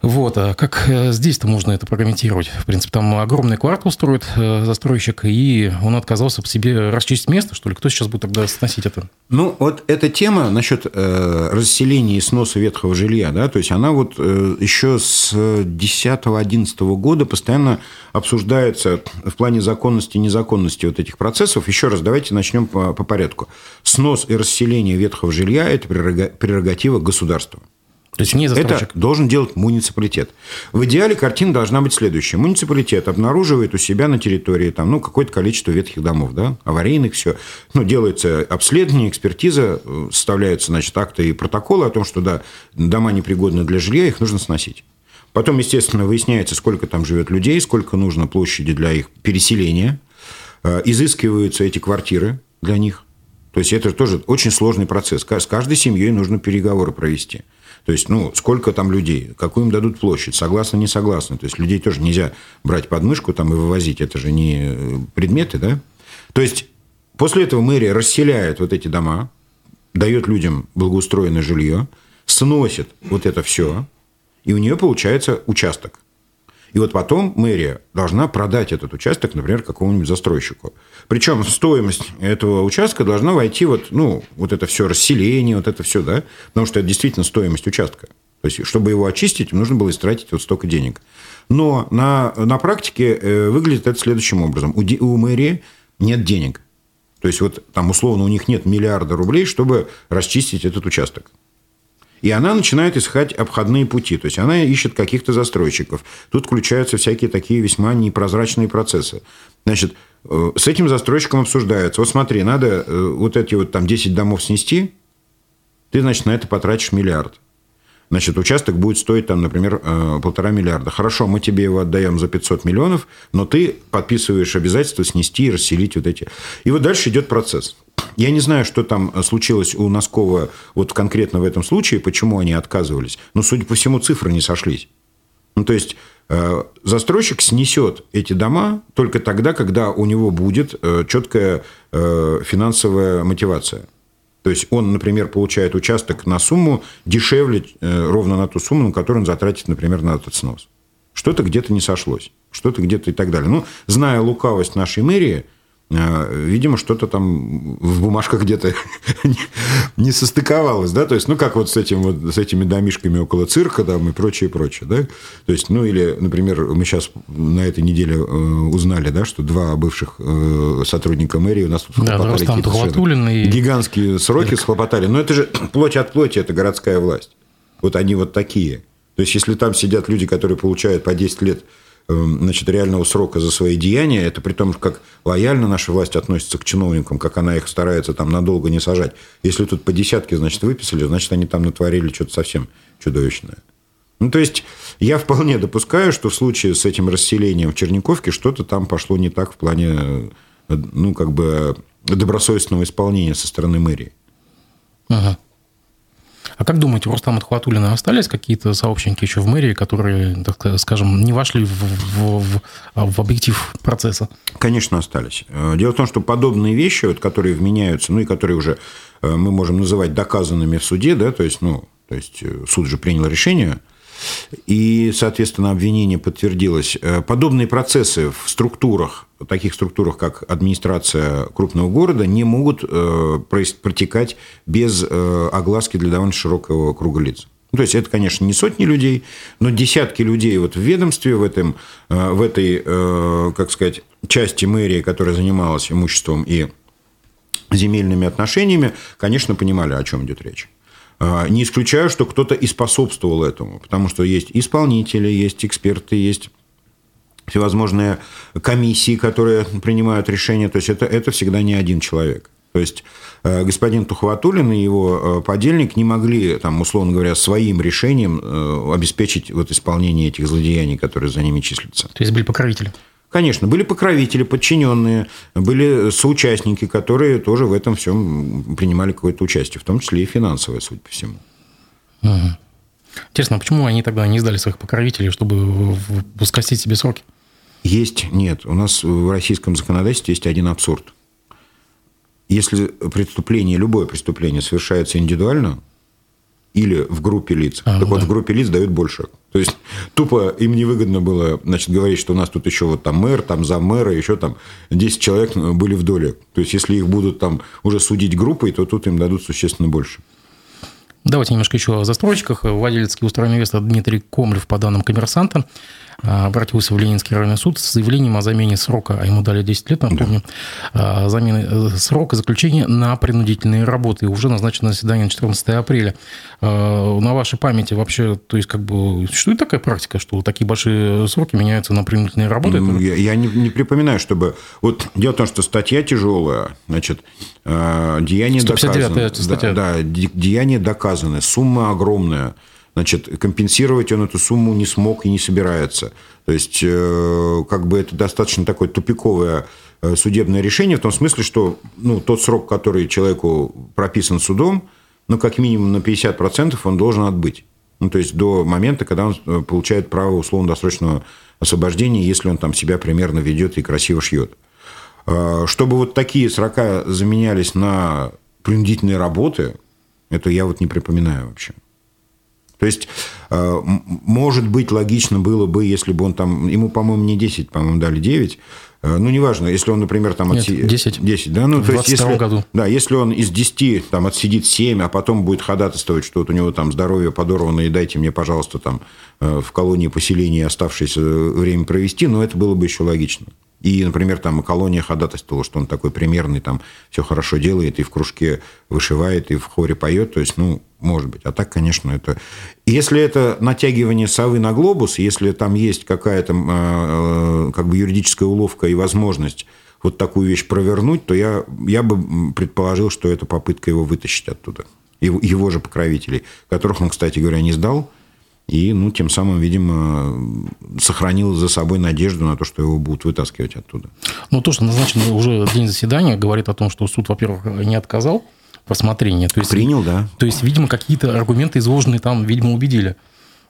S1: Вот, а как э, здесь-то можно это прокомментировать? В принципе, там огромный квартал строит э, застройщик, и он отказался по себе расчистить место, что ли? Кто сейчас будет тогда сносить это?
S2: Ну, вот эта тема насчет э, расселения и сноса ветхого жилья, да, то есть она вот э, еще с 10-11 года постоянно обсуждается в плане законности и незаконности вот этих процессов. Еще раз, давайте начнем по, по порядку. Снос и расселение ветхого жилья – это прерогатива государства. То есть не Это должен делать муниципалитет. В идеале картина должна быть следующая. Муниципалитет обнаруживает у себя на территории там, ну, какое-то количество ветхих домов, да, аварийных, все. Ну, делается обследование, экспертиза, э, составляются, значит, акты и протоколы о том, что, да, дома непригодны для жилья, их нужно сносить. Потом, естественно, выясняется, сколько там живет людей, сколько нужно площади для их переселения. Э, изыскиваются эти квартиры для них. То есть это тоже очень сложный процесс. С каждой семьей нужно переговоры провести. То есть, ну, сколько там людей, какую им дадут площадь, согласны, не согласны. То есть, людей тоже нельзя брать под мышку там и вывозить, это же не э, предметы, да? То есть, после этого мэрия расселяет вот эти дома, дает людям благоустроенное жилье, сносит вот это все, и у нее получается участок. И вот потом мэрия должна продать этот участок, например, какому-нибудь застройщику. Причем стоимость этого участка должна войти вот, ну, вот это все расселение, вот это все, да, потому что это действительно стоимость участка. То есть, чтобы его очистить, нужно было истратить вот столько денег. Но на, на практике э, выглядит это следующим образом. У, у мэрии нет денег. То есть, вот там условно у них нет миллиарда рублей, чтобы расчистить этот участок. И она начинает искать обходные пути. То есть она ищет каких-то застройщиков. Тут включаются всякие такие весьма непрозрачные процессы. Значит, э, с этим застройщиком обсуждается. Вот смотри, надо э, вот эти вот там 10 домов снести, ты, значит, на это потратишь миллиард. Значит, участок будет стоить, там, например, э, полтора миллиарда. Хорошо, мы тебе его отдаем за 500 миллионов, но ты подписываешь обязательство снести и расселить вот эти. И вот дальше идет процесс. Я не знаю, что там случилось у Носкова вот конкретно в этом случае, почему они отказывались. Но, судя по всему, цифры не сошлись. Ну, то есть, э, застройщик снесет эти дома только тогда, когда у него будет э, четкая финансовая мотивация. То есть он, например, получает участок на сумму дешевле э, ровно на ту сумму, на которую он затратит, например, на этот снос. Что-то где-то не сошлось, что-то где-то и так далее. Ну, зная лукавость нашей мэрии – видимо, что-то там в бумажках где-то не состыковалось, да, то есть, ну, как вот с, этим, вот с этими домишками около цирка там и прочее, прочее, да, то есть, ну, или, например, мы сейчас на этой неделе э, узнали, да, что два бывших э, сотрудника мэрии у нас тут
S1: да,
S2: хлопотали и... гигантские сроки схлопотали, но это же плоть от плоти, это городская власть, вот они вот такие, то есть, если там сидят люди, которые получают по 10 лет значит, реального срока за свои деяния, это при том, как лояльно наша власть относится к чиновникам, как она их старается там надолго не сажать. Если тут по десятке, значит, выписали, значит, они там натворили что-то совсем чудовищное. Ну, то есть, я вполне допускаю, что в случае с этим расселением в Черниковке что-то там пошло не так в плане, э, ну, как бы, добросовестного исполнения со стороны мэрии.
S1: Ага. А как думаете, у Рустама Тхватулина остались какие-то сообщники еще в мэрии, которые, так скажем, не вошли в, в, в, в объектив процесса?
S2: Конечно, остались. Э, дело в том, что подобные вещи, вот, которые вменяются, ну и которые уже э, мы можем называть доказанными в суде, да, то есть, ну, то есть э, суд же принял решение, и, соответственно, обвинение подтвердилось. Подобные процессы в структурах таких структурах, как администрация крупного города, не могут э, протекать без э, огласки для довольно широкого круга лиц. Ну, то есть это, конечно, не сотни людей, но десятки людей вот в ведомстве, в, этом, э, в этой, как сказать, части мэрии, которая занималась имуществом и земельными отношениями, конечно, понимали, о чем идет речь. Не исключаю, что кто-то и способствовал этому, потому что есть исполнители, есть эксперты, есть всевозможные комиссии, которые принимают решения. То есть это, это всегда не один человек. То есть э, господин Тухватулин и его э, подельник не могли, там, условно говоря, своим решением э, обеспечить вот исполнение этих злодеяний, которые за ними числятся.
S1: То есть были покровители?
S2: Конечно, были покровители, подчиненные, были соучастники, которые тоже в этом всем принимали какое-то участие, в том числе и финансовое, судя по всему.
S1: Угу. Интересно, а почему они тогда не сдали своих покровителей, чтобы скостить себе сроки?
S2: Есть, нет. У нас в российском законодательстве есть один абсурд. Если преступление, любое преступление совершается индивидуально, или в группе лиц. А, так да. вот, в группе лиц дают больше. То есть, тупо им невыгодно было значит, говорить, что у нас тут еще вот там мэр, там за мэра, еще там 10 человек были в доле. То есть, если их будут там уже судить группой, то тут им дадут существенно больше.
S1: Давайте немножко еще о застройщиках. Владелец Киевстроинвеста Дмитрий Комлев, по данным коммерсанта, обратился в Ленинский районный суд с заявлением о замене срока, а ему дали 10 лет, напомню, да. замены э, срока заключения на принудительные работы. Уже назначено заседание на 14 апреля. А, на вашей памяти вообще, то есть, как бы, существует такая практика, что такие большие сроки меняются на принудительные работы?
S2: Я, я не, не припоминаю, чтобы... Вот дело в том, что статья тяжелая, значит, деяние доказано. статья. Да, да, деяние доказано, сумма огромная. Значит, компенсировать он эту сумму не смог и не собирается. То есть, э, как бы это достаточно такое тупиковое э, судебное решение в том смысле, что ну, тот срок, который человеку прописан судом, ну, как минимум на 50% он должен отбыть. Ну, то есть, до момента, когда он э, получает право условно-досрочного освобождения, если он там себя примерно ведет и красиво шьет. Чтобы вот такие срока заменялись на принудительные работы, это я вот не припоминаю вообще. То есть, э, может быть, логично было бы, если бы он там... Ему, по-моему, не 10, по-моему, дали 9. Э, ну, неважно, если он, например, там...
S1: Нет, отси... 10.
S2: 10, да? Ну, в то есть, если, году. Да, если он из 10 там отсидит 7, а потом будет ходатайствовать, что вот у него там здоровье подорвано, и дайте мне, пожалуйста, там э, в колонии поселения оставшееся время провести, ну, это было бы еще логично. И, например, там колония ходатайствовала, что он такой примерный, там все хорошо делает, и в кружке вышивает, и в хоре поет. То есть, ну, может быть. А так, конечно, это... Если это натягивание совы на глобус, если там есть какая-то э, как бы юридическая уловка и возможность вот такую вещь провернуть, то я, я бы предположил, что это попытка его вытащить оттуда. Его, его же покровителей, которых он, кстати говоря, не сдал, и, ну, тем самым, видимо, сохранил за собой надежду на то, что его будут вытаскивать оттуда.
S1: Ну, то, что назначен уже день заседания, говорит о том, что суд, во-первых, не отказал в рассмотрении. То есть,
S2: Принял, да.
S1: То есть, видимо, какие-то аргументы изложенные там, видимо, убедили.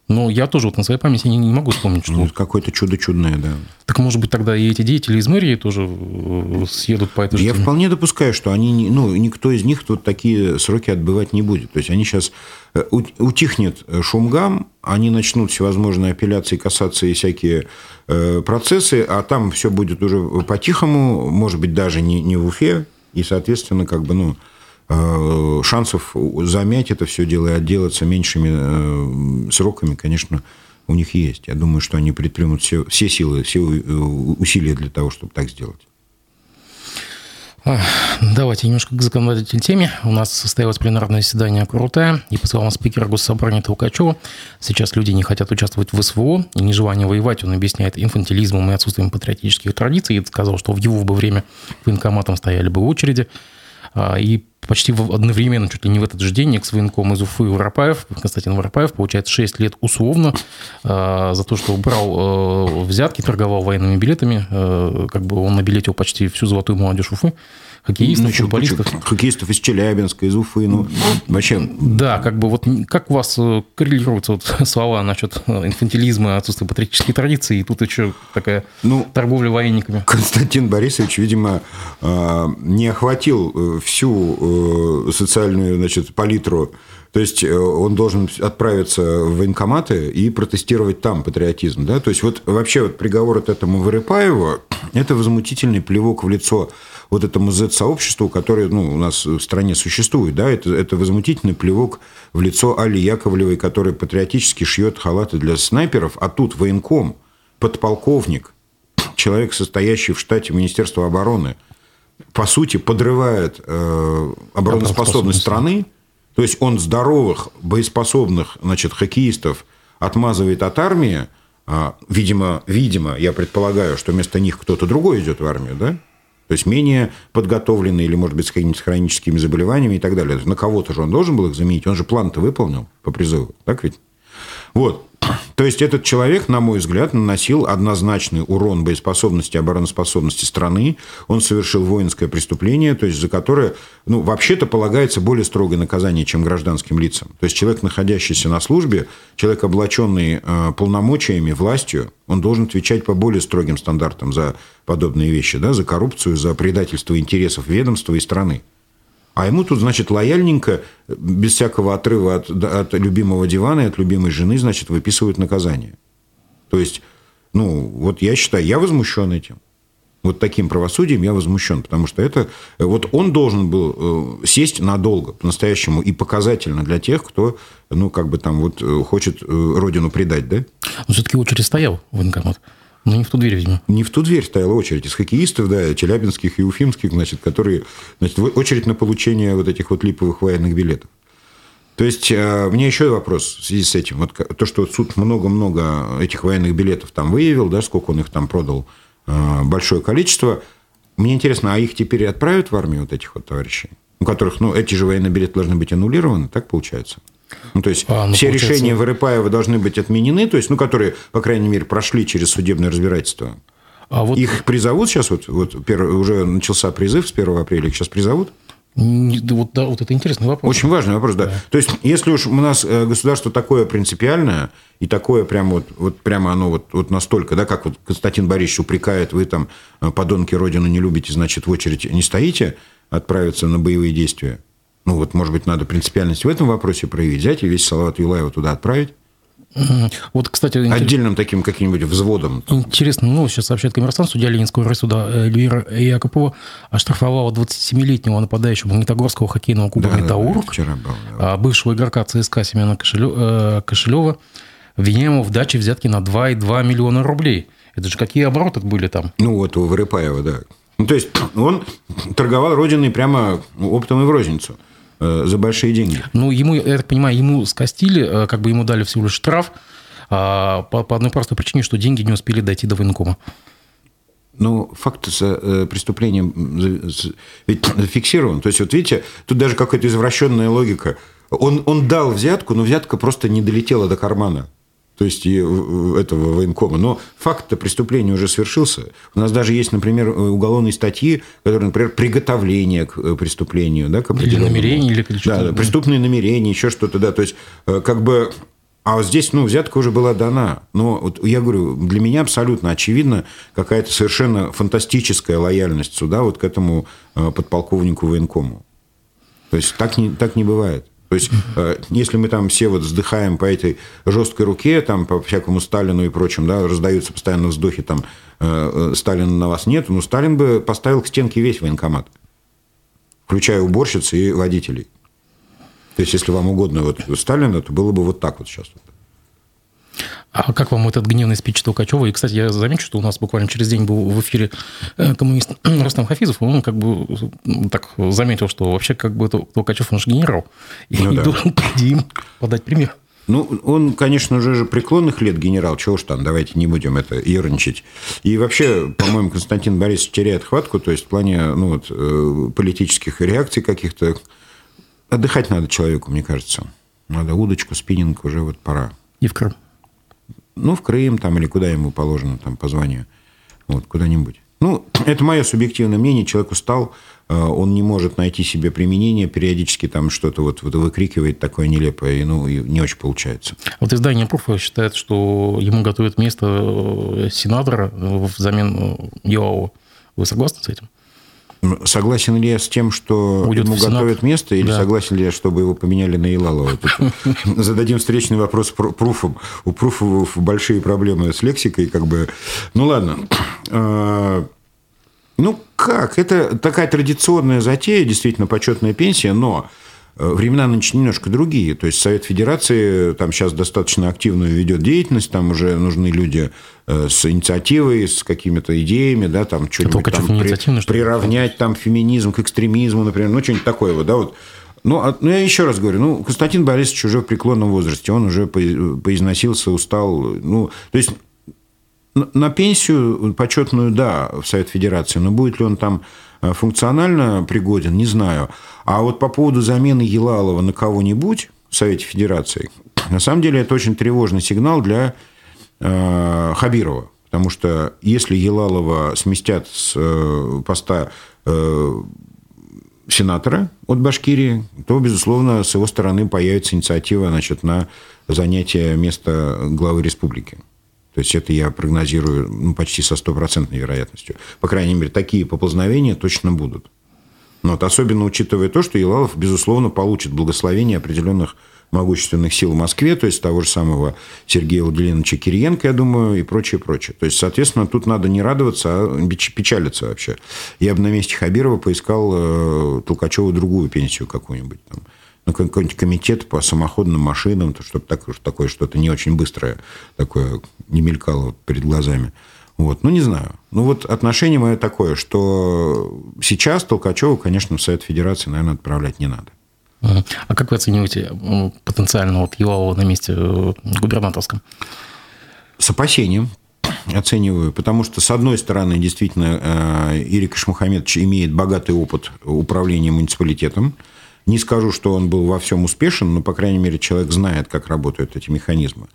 S1: Но я тоже вот на своей памяти не, не могу вспомнить, что... Ну,
S2: какое-то чудо чудное, да.
S1: Так, может быть, тогда и эти деятели из мэрии тоже э, съедут по этой
S2: Я теме? вполне допускаю, что они, ну, никто из них тут такие сроки отбывать не будет. То есть, они сейчас... Э, утихнет шумгам, они начнут всевозможные апелляции, кассации и всякие э, процессы, а там все будет уже по-тихому, может быть, даже не, не в Уфе, и, соответственно, как бы, ну, Э, шансов замять это все дело и отделаться меньшими э, сроками, конечно, у них есть. Я думаю, что они предпримут все, все силы, все э, усилия для того, чтобы так сделать.
S1: Давайте немножко к законодательной теме. У нас состоялось пленарное заседание крутое, и по словам спикера Госсобрания Толкачева, сейчас люди не хотят участвовать в СВО, и нежелание воевать он объясняет инфантилизмом и отсутствием патриотических традиций. И сказал, что в его бы время военкоматом стояли бы очереди. А, и почти одновременно, чуть ли не в этот же день, экс-военком из Уфы Воропаев, Константин Воропаев, получает 6 лет условно э, за то, что брал э, взятки, торговал военными билетами. Э, как бы он набилетил почти всю золотую молодежь Уфы хоккеистов, ну, футболистов.
S2: Хоккеистов из Челябинска, из Уфы, ну, вообще...
S1: Да, как бы вот как у вас э, коррелируются вот слова насчет э, инфантилизма, отсутствия патриотической традиции, и тут еще такая ну, торговля военниками?
S2: Константин Борисович, видимо, э, не охватил всю социальную, значит, палитру то есть он должен отправиться в военкоматы и протестировать там патриотизм. Да? То есть вот вообще вот приговор от этому Вырыпаеву – это возмутительный плевок в лицо вот этому Z-сообществу, которое ну, у нас в стране существует. Да? Это, это возмутительный плевок в лицо Али Яковлевой, которая патриотически шьет халаты для снайперов, а тут военком, подполковник, человек, состоящий в штате Министерства обороны, по сути, подрывает э, обороноспособность страны. То есть он здоровых, боеспособных значит, хоккеистов отмазывает от армии, а, видимо, видимо, я предполагаю, что вместо них кто-то другой идет в армию, да? То есть менее подготовленный или, может быть, с какими-то хроническими заболеваниями и так далее. На кого-то же он должен был их заменить. Он же план-то выполнил по призыву. Так ведь? Вот. То есть этот человек, на мой взгляд, наносил однозначный урон боеспособности обороноспособности страны. Он совершил воинское преступление, то есть за которое, ну, вообще-то полагается более строгое наказание, чем гражданским лицам. То есть человек, находящийся на службе, человек, облаченный э, полномочиями, властью, он должен отвечать по более строгим стандартам за подобные вещи, да, за коррупцию, за предательство интересов ведомства и страны. А ему тут, значит, лояльненько, без всякого отрыва от, от любимого дивана и от любимой жены, значит, выписывают наказание. То есть, ну, вот я считаю, я возмущен этим. Вот таким правосудием я возмущен, потому что это вот он должен был э, сесть надолго, по-настоящему, и показательно для тех, кто, ну, как бы там вот э, хочет э, родину предать, да?
S1: Но все-таки очередь стоял в военкомат. Но не в ту дверь, видимо.
S2: Не в ту дверь стояла очередь. Из хоккеистов, да, челябинских и уфимских, значит, которые... Значит, очередь на получение вот этих вот липовых военных билетов. То есть, мне еще вопрос в связи с этим. Вот то, что суд много-много этих военных билетов там выявил, да, сколько он их там продал Э, большое количество. Мне интересно, а их теперь отправят в армию, вот этих вот товарищей? У которых, ну, эти же военные билеты должны быть аннулированы, так получается? Ну, то есть, а, ну, все получается... решения Вырыпаева должны быть отменены, то есть, ну, которые, по крайней мере, прошли через судебное разбирательство. А вот... Их призовут сейчас, вот, вот первый, уже начался призыв с 1 апреля, их сейчас призовут?
S1: Вот, да, вот это интересный вопрос.
S2: Очень важный вопрос, да. да. То есть, если уж у нас э, государство такое принципиальное, и такое прямо вот, вот прямо оно вот, вот настолько, да, как вот Константин Борисович упрекает, вы там, э, подонки Родину не любите, значит, в очередь не стоите отправиться на боевые действия. Ну, вот, может быть, надо принципиальность в этом вопросе проявить, взять и весь Салават Юлаева туда отправить.
S1: Вот, кстати...
S2: Отдельным таким каким-нибудь взводом.
S1: Интересно, ну, сейчас сообщает коммерсант, судья Ленинского райсуда э, Эльвира Якопова оштрафовала 27-летнего нападающего Магнитогорского хоккейного клуба да, «Метаург», да, вчера был, да. бывшего игрока ЦСКА Семена Кошелева, э, обвиняемого в даче взятки на 2,2 миллиона рублей. Это же какие обороты были там?
S2: Ну, вот у Вырыпаева, да. Ну, то есть, он торговал родиной прямо оптом и в розницу. Э, за большие деньги.
S1: Ну, ему, я так понимаю, ему скостили, э, как бы ему дали всего лишь штраф а, по, по одной простой причине, что деньги не успели дойти до военкома.
S2: Ну, факт с э, преступлением ведь зафиксирован. То есть, вот видите, тут даже какая-то извращенная логика. Он, он дал взятку, но взятка просто не долетела до кармана то есть этого военкома. Но факт-то преступления уже свершился. У нас даже есть, например, уголовные статьи, которые, например, приготовление к э, преступлению, да, к.
S1: Или намерение, или
S2: да, да, преступные намерения, еще что-то, да. То есть, э, как бы а вот здесь, ну, взятка уже была дана. Но вот я говорю, для меня абсолютно очевидно какая-то совершенно фантастическая лояльность суда вот к этому э, подполковнику военкому. То есть так не, так не бывает. То есть, э, если мы там все вот вздыхаем по этой жесткой руке, там по всякому Сталину и прочим, да, раздаются постоянно вздохи, там, э, э, Сталина на вас нет, ну, Сталин бы поставил к стенке весь военкомат, включая уборщиц и водителей. То есть, если вам угодно вот Сталина, то было бы вот так вот сейчас.
S1: А как вам этот гневный спич Толкачева? И, кстати, я замечу, что у нас буквально через день был в эфире э, коммунист Рустам Хафизов, он как бы так заметил, что вообще как бы Толкачев, он же генерал, и ну, да. должен им подать пример.
S2: Ну, он, конечно же, преклонных лет генерал, чего уж там, давайте не будем это ерничать. И вообще, по-моему, Константин Борисович теряет хватку, то есть в плане ну, вот, э, политических реакций каких-то. Отдыхать надо человеку, мне кажется. Надо удочку, спиннинг уже вот пора.
S1: И в Крым.
S2: Ну, в Крым там или куда ему положено там по званию. Вот, куда-нибудь. Ну, это мое субъективное мнение. Человек устал, э, он не может найти себе применение, периодически там что-то вот, вот выкрикивает такое нелепое, и, ну, и не очень получается.
S1: Вот издание «Пруфа» считает, что ему готовят место э, сенатора взамен э, ЮАО. Вы согласны с этим?
S2: Согласен ли я с тем, что Уйдет ему готовят место, или да. согласен ли я, чтобы его поменяли на Илалова? Зададим встречный вопрос пруфом. У пруфов большие проблемы с лексикой, как бы. Ну ладно. А, ну как? Это такая традиционная затея, действительно почетная пенсия, но времена нынче немножко другие. То есть Совет Федерации там сейчас достаточно активную ведет деятельность, там уже нужны люди э, с инициативой, с какими-то идеями, да, там что-нибудь там при, приравнять там феминизм к экстремизму, например, ну что-нибудь такое вот, да, вот. Ну, а, ну, я еще раз говорю, ну, Константин Борисович уже в преклонном возрасте, он уже поизносился, устал. Ну, то есть на пенсию почетную, да, в Совет Федерации, но будет ли он там Э, функционально пригоден, не знаю. А вот по поводу замены Елалова на кого-нибудь в Совете Федерации, на самом деле это очень тревожный сигнал для э, Хабирова. Потому что если Елалова сместят с э, поста э, сенатора от Башкирии, то, безусловно, с его стороны появится инициатива значит, на занятие места главы республики. То есть это я прогнозирую ну, почти со стопроцентной вероятностью. По крайней мере, такие поползновения точно будут. Вот, особенно учитывая то, что Елалов, безусловно, получит благословение определенных могущественных сил в Москве, то есть того же самого Сергея Владимировича Кириенко, я думаю, и прочее, прочее. То есть, соответственно, тут надо не радоваться, а печалиться вообще. Я бы на месте Хабирова поискал э, Толкачеву другую пенсию какую-нибудь там ну, какой-нибудь комитет по самоходным машинам, чтобы так, такое что-то не очень быстрое такое не мелькало перед глазами. Вот. Ну, не знаю. Ну, вот отношение мое такое, что сейчас Толкачеву, конечно, в Совет Федерации, наверное, отправлять не надо.
S1: А как вы оцениваете потенциально вот Елалова на месте э, губернаторском?
S2: С опасением оцениваю, потому что, с одной стороны, действительно, э, Ирик Ишмухаметович имеет богатый опыт управления муниципалитетом, не скажу, что он был во всем успешен, но, по крайней мере, человек знает, как работают эти механизмы.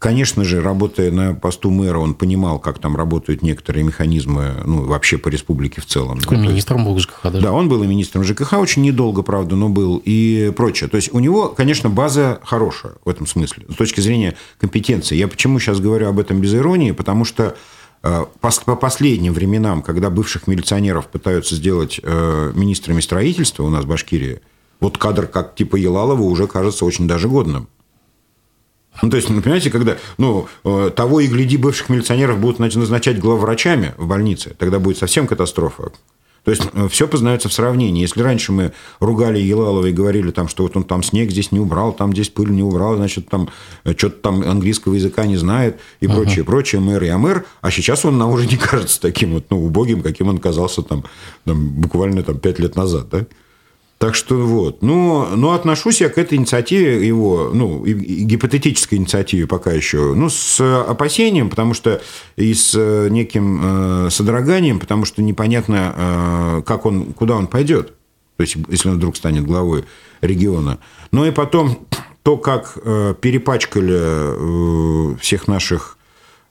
S2: Конечно же, работая на посту мэра, он понимал, как там работают некоторые механизмы, ну, вообще по республике в целом.
S1: Такой да, министром был ЖКХ даже.
S2: Да, он был и министром ЖКХ, очень недолго, правда, но был, и прочее. То есть, у него, конечно, база хорошая в этом смысле, с точки зрения компетенции. Я почему сейчас говорю об этом без иронии? Потому что э, по последним временам, когда бывших милиционеров пытаются сделать э, министрами строительства у нас в Башкирии, вот кадр как типа Елалова уже кажется очень даже годным. Ну, то есть, ну, понимаете, когда ну, э, того и гляди, бывших милиционеров будут назначать главврачами в больнице, тогда будет совсем катастрофа. То есть, э, все познается в сравнении. Если раньше мы ругали Елалова и говорили, там, что вот он там снег здесь не убрал, там здесь пыль не убрал, значит, там э, что-то там английского языка не знает и uh-huh. прочее, прочее, мэр и амэр, а сейчас он нам уже не кажется таким вот, ну, убогим, каким он казался там, там буквально там пять лет назад, да? Так что вот. Но, но отношусь я к этой инициативе его, ну, гипотетической инициативе пока еще, ну, с опасением, потому что и с э, неким э, содроганием, потому что непонятно, э, как он, куда он пойдет. То есть, если он вдруг станет главой региона. Но и потом то, как э, перепачкали э, всех наших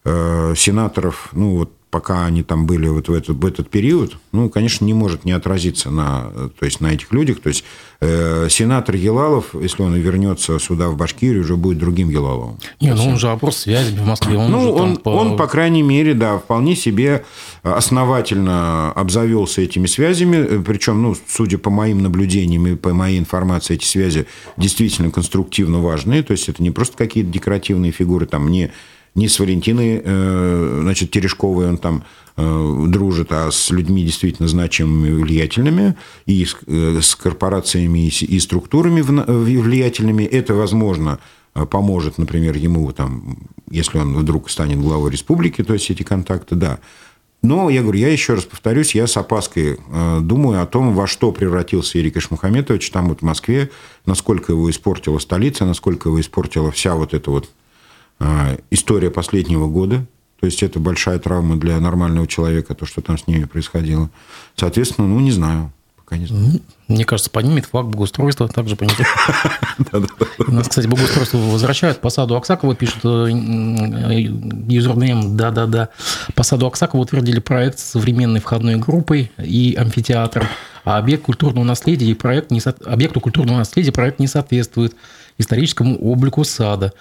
S2: э, сенаторов, ну, вот пока они там были вот в этот, в этот период, ну, конечно, не может не отразиться на, то есть, на этих людях. То есть, э, сенатор Елалов, если он вернется сюда, в Башкирию, уже будет другим Елаловым.
S1: Не, ну он же вопрос связи в Москве.
S2: Он ну, он, по... он, по крайней мере, да, вполне себе основательно обзавелся этими связями. Причем, ну, судя по моим наблюдениям и по моей информации, эти связи действительно конструктивно важные. То есть, это не просто какие-то декоративные фигуры, там, не не с Валентиной э, значит, Терешковой он там э, дружит, а с людьми действительно значимыми, влиятельными, и с, э, корпорациями, и структурами влиятельными. Это, возможно, поможет, например, ему, там, если он вдруг станет главой республики, то есть эти контакты, да. Но, я говорю, я еще раз повторюсь, я с опаской думаю о том, во что превратился Эрик Ишмухаметович там вот в Москве, насколько его испортила столица, насколько его испортила вся вот эта вот история последнего года. То есть это большая травма для нормального человека, то, что там с ними происходило. Соответственно, ну, не знаю. Пока не знаю.
S1: Мне кажется, поднимет флаг благоустройства, также понятие. У нас, кстати, благоустройство возвращают. По саду Аксакова пишут э, юзернейм, да-да-да. По саду Аксакова утвердили проект с современной входной группой и амфитеатром. А объект культурного наследия и проект не, объекту культурного наследия проект не соответствует историческому облику сада.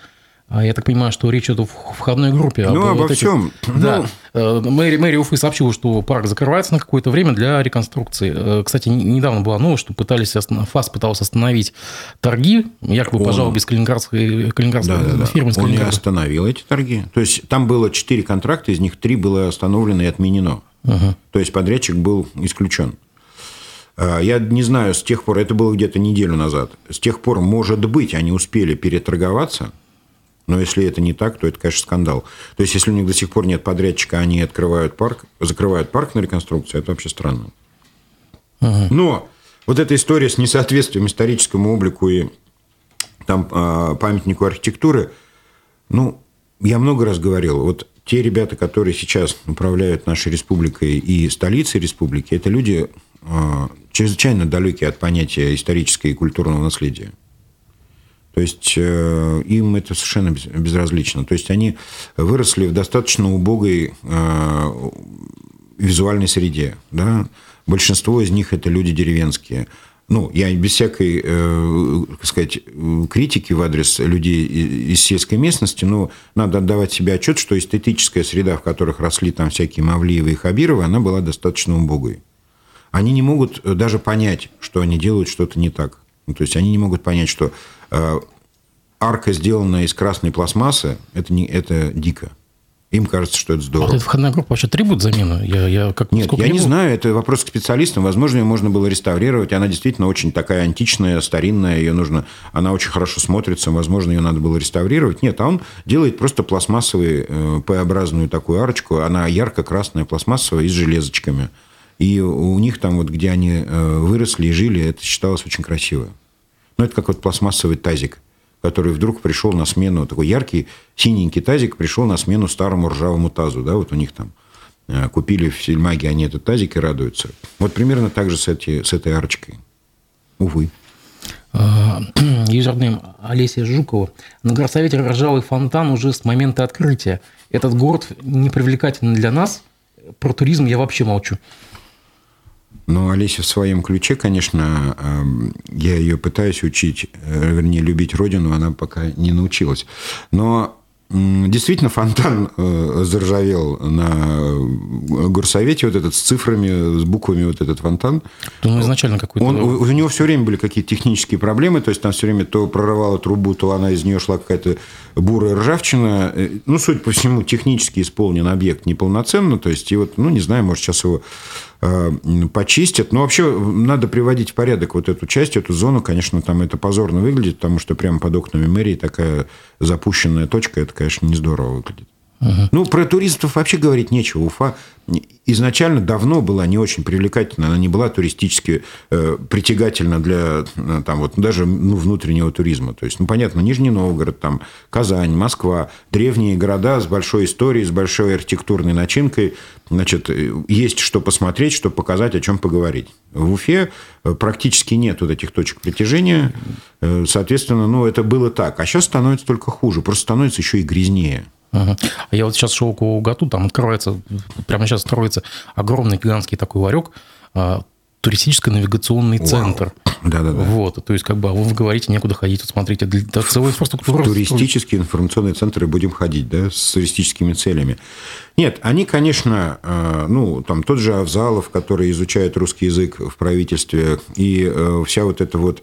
S1: А я так понимаю, что речь идет о входной группе.
S2: Ну, обо вот всем.
S1: Да. Ну... Мэрия, мэрия Уфы сообщила, что парк закрывается на какое-то время для реконструкции. Э, кстати, недавно была новость, что пытались, ФАС пытался остановить торги, якобы по жалобе с калининградской, калининградской да, да, да. фирмы.
S2: Он не остановил эти торги. То есть, там было четыре контракта, из них три было остановлено и отменено. Угу. То есть, подрядчик был исключен. А, я не знаю, с тех пор, это было где-то неделю назад, с тех пор, может быть, они успели переторговаться – но если это не так, то это, конечно, скандал. То есть, если у них до сих пор нет подрядчика, они открывают парк, закрывают парк на реконструкцию, это вообще странно. Ага. Но вот эта история с несоответствием историческому облику и там, а, памятнику архитектуры, ну, я много раз говорил, вот те ребята, которые сейчас управляют нашей республикой и столицей республики, это люди а, чрезвычайно далекие от понятия исторического и культурного наследия. То есть э, им это совершенно безразлично. То есть они выросли в достаточно убогой э, визуальной среде. Да? Большинство из них это люди деревенские. Ну, я без всякой, э, так сказать, критики в адрес людей из сельской местности, но надо отдавать себе отчет, что эстетическая среда, в которых росли там всякие Мавлиевы и Хабировы, она была достаточно убогой. они не могут даже понять, что они делают что-то не так. Ну, то есть они не могут понять, что арка, сделанная из красной пластмассы, это, не, это дико. Им кажется, что это здорово. А
S1: эта входная группа вообще требует замены?
S2: Я, я как, Нет, я не, не знаю, это вопрос к специалистам. Возможно, ее можно было реставрировать. Она действительно очень такая античная, старинная. Ее нужно, она очень хорошо смотрится. Возможно, ее надо было реставрировать. Нет, а он делает просто пластмассовую э, П-образную такую арочку. Она ярко-красная, пластмассовая и с железочками. И у них там, вот, где они э, выросли и жили, это считалось очень красиво. Ну, это как вот пластмассовый тазик который вдруг пришел на смену, такой яркий синенький тазик пришел на смену старому ржавому тазу. Да, вот у них там э, купили в сельмаге они этот тазик и радуются. Вот примерно так же с, эти, с этой арочкой. Увы.
S1: А, юзернейм Олеся Жукова. На горсовете ржавый фонтан уже с момента открытия. Этот город не привлекательный для нас. Про туризм я вообще молчу.
S2: Но Олеся в своем ключе, конечно, эм, я ее пытаюсь учить, э, вернее, любить родину, она пока не научилась. Но Действительно, фонтан э, заржавел на горсовете, вот этот с цифрами, с буквами вот этот фонтан.
S1: Ну, изначально какой-то...
S2: Он, у, у него все время были какие-то технические проблемы, то есть там все время то прорывала трубу, то она из нее шла какая-то бурая ржавчина. Э, ну, судя по всему, технически исполнен объект неполноценно, то есть, и вот, ну, не знаю, может, сейчас его Э, почистят. Но вообще надо приводить в порядок вот эту часть, эту зону. Конечно, там это позорно выглядит, потому что прямо под окнами мэрии такая запущенная точка, это, конечно, не здорово выглядит. Угу. Ну, про туристов вообще говорить нечего. Уфа изначально давно была не очень привлекательна, она не была туристически э, притягательна для э, там, вот, даже ну, внутреннего туризма. То есть, ну, понятно, Нижний Новгород, там, Казань, Москва, древние города с большой историей, с большой архитектурной начинкой. Значит, э, есть что посмотреть, что показать, о чем поговорить. В Уфе э, практически нет вот этих точек притяжения. Соответственно, ну, это было так. А сейчас становится только хуже. Просто становится еще и грязнее.
S1: А я вот сейчас шел к Угату, там открывается, прямо сейчас строится огромный гигантский такой ларек, а, туристическо-навигационный Вау. центр.
S2: Да-да-да.
S1: Вот, то есть, как бы, а вы говорите, некуда ходить, вот смотрите, для,
S2: целая инфраструктура. Туристические информационные центры будем ходить, да, с туристическими целями. Нет, они, конечно, э, ну, там тот же Авзалов, который изучает русский язык в правительстве, и э, вся вот эта вот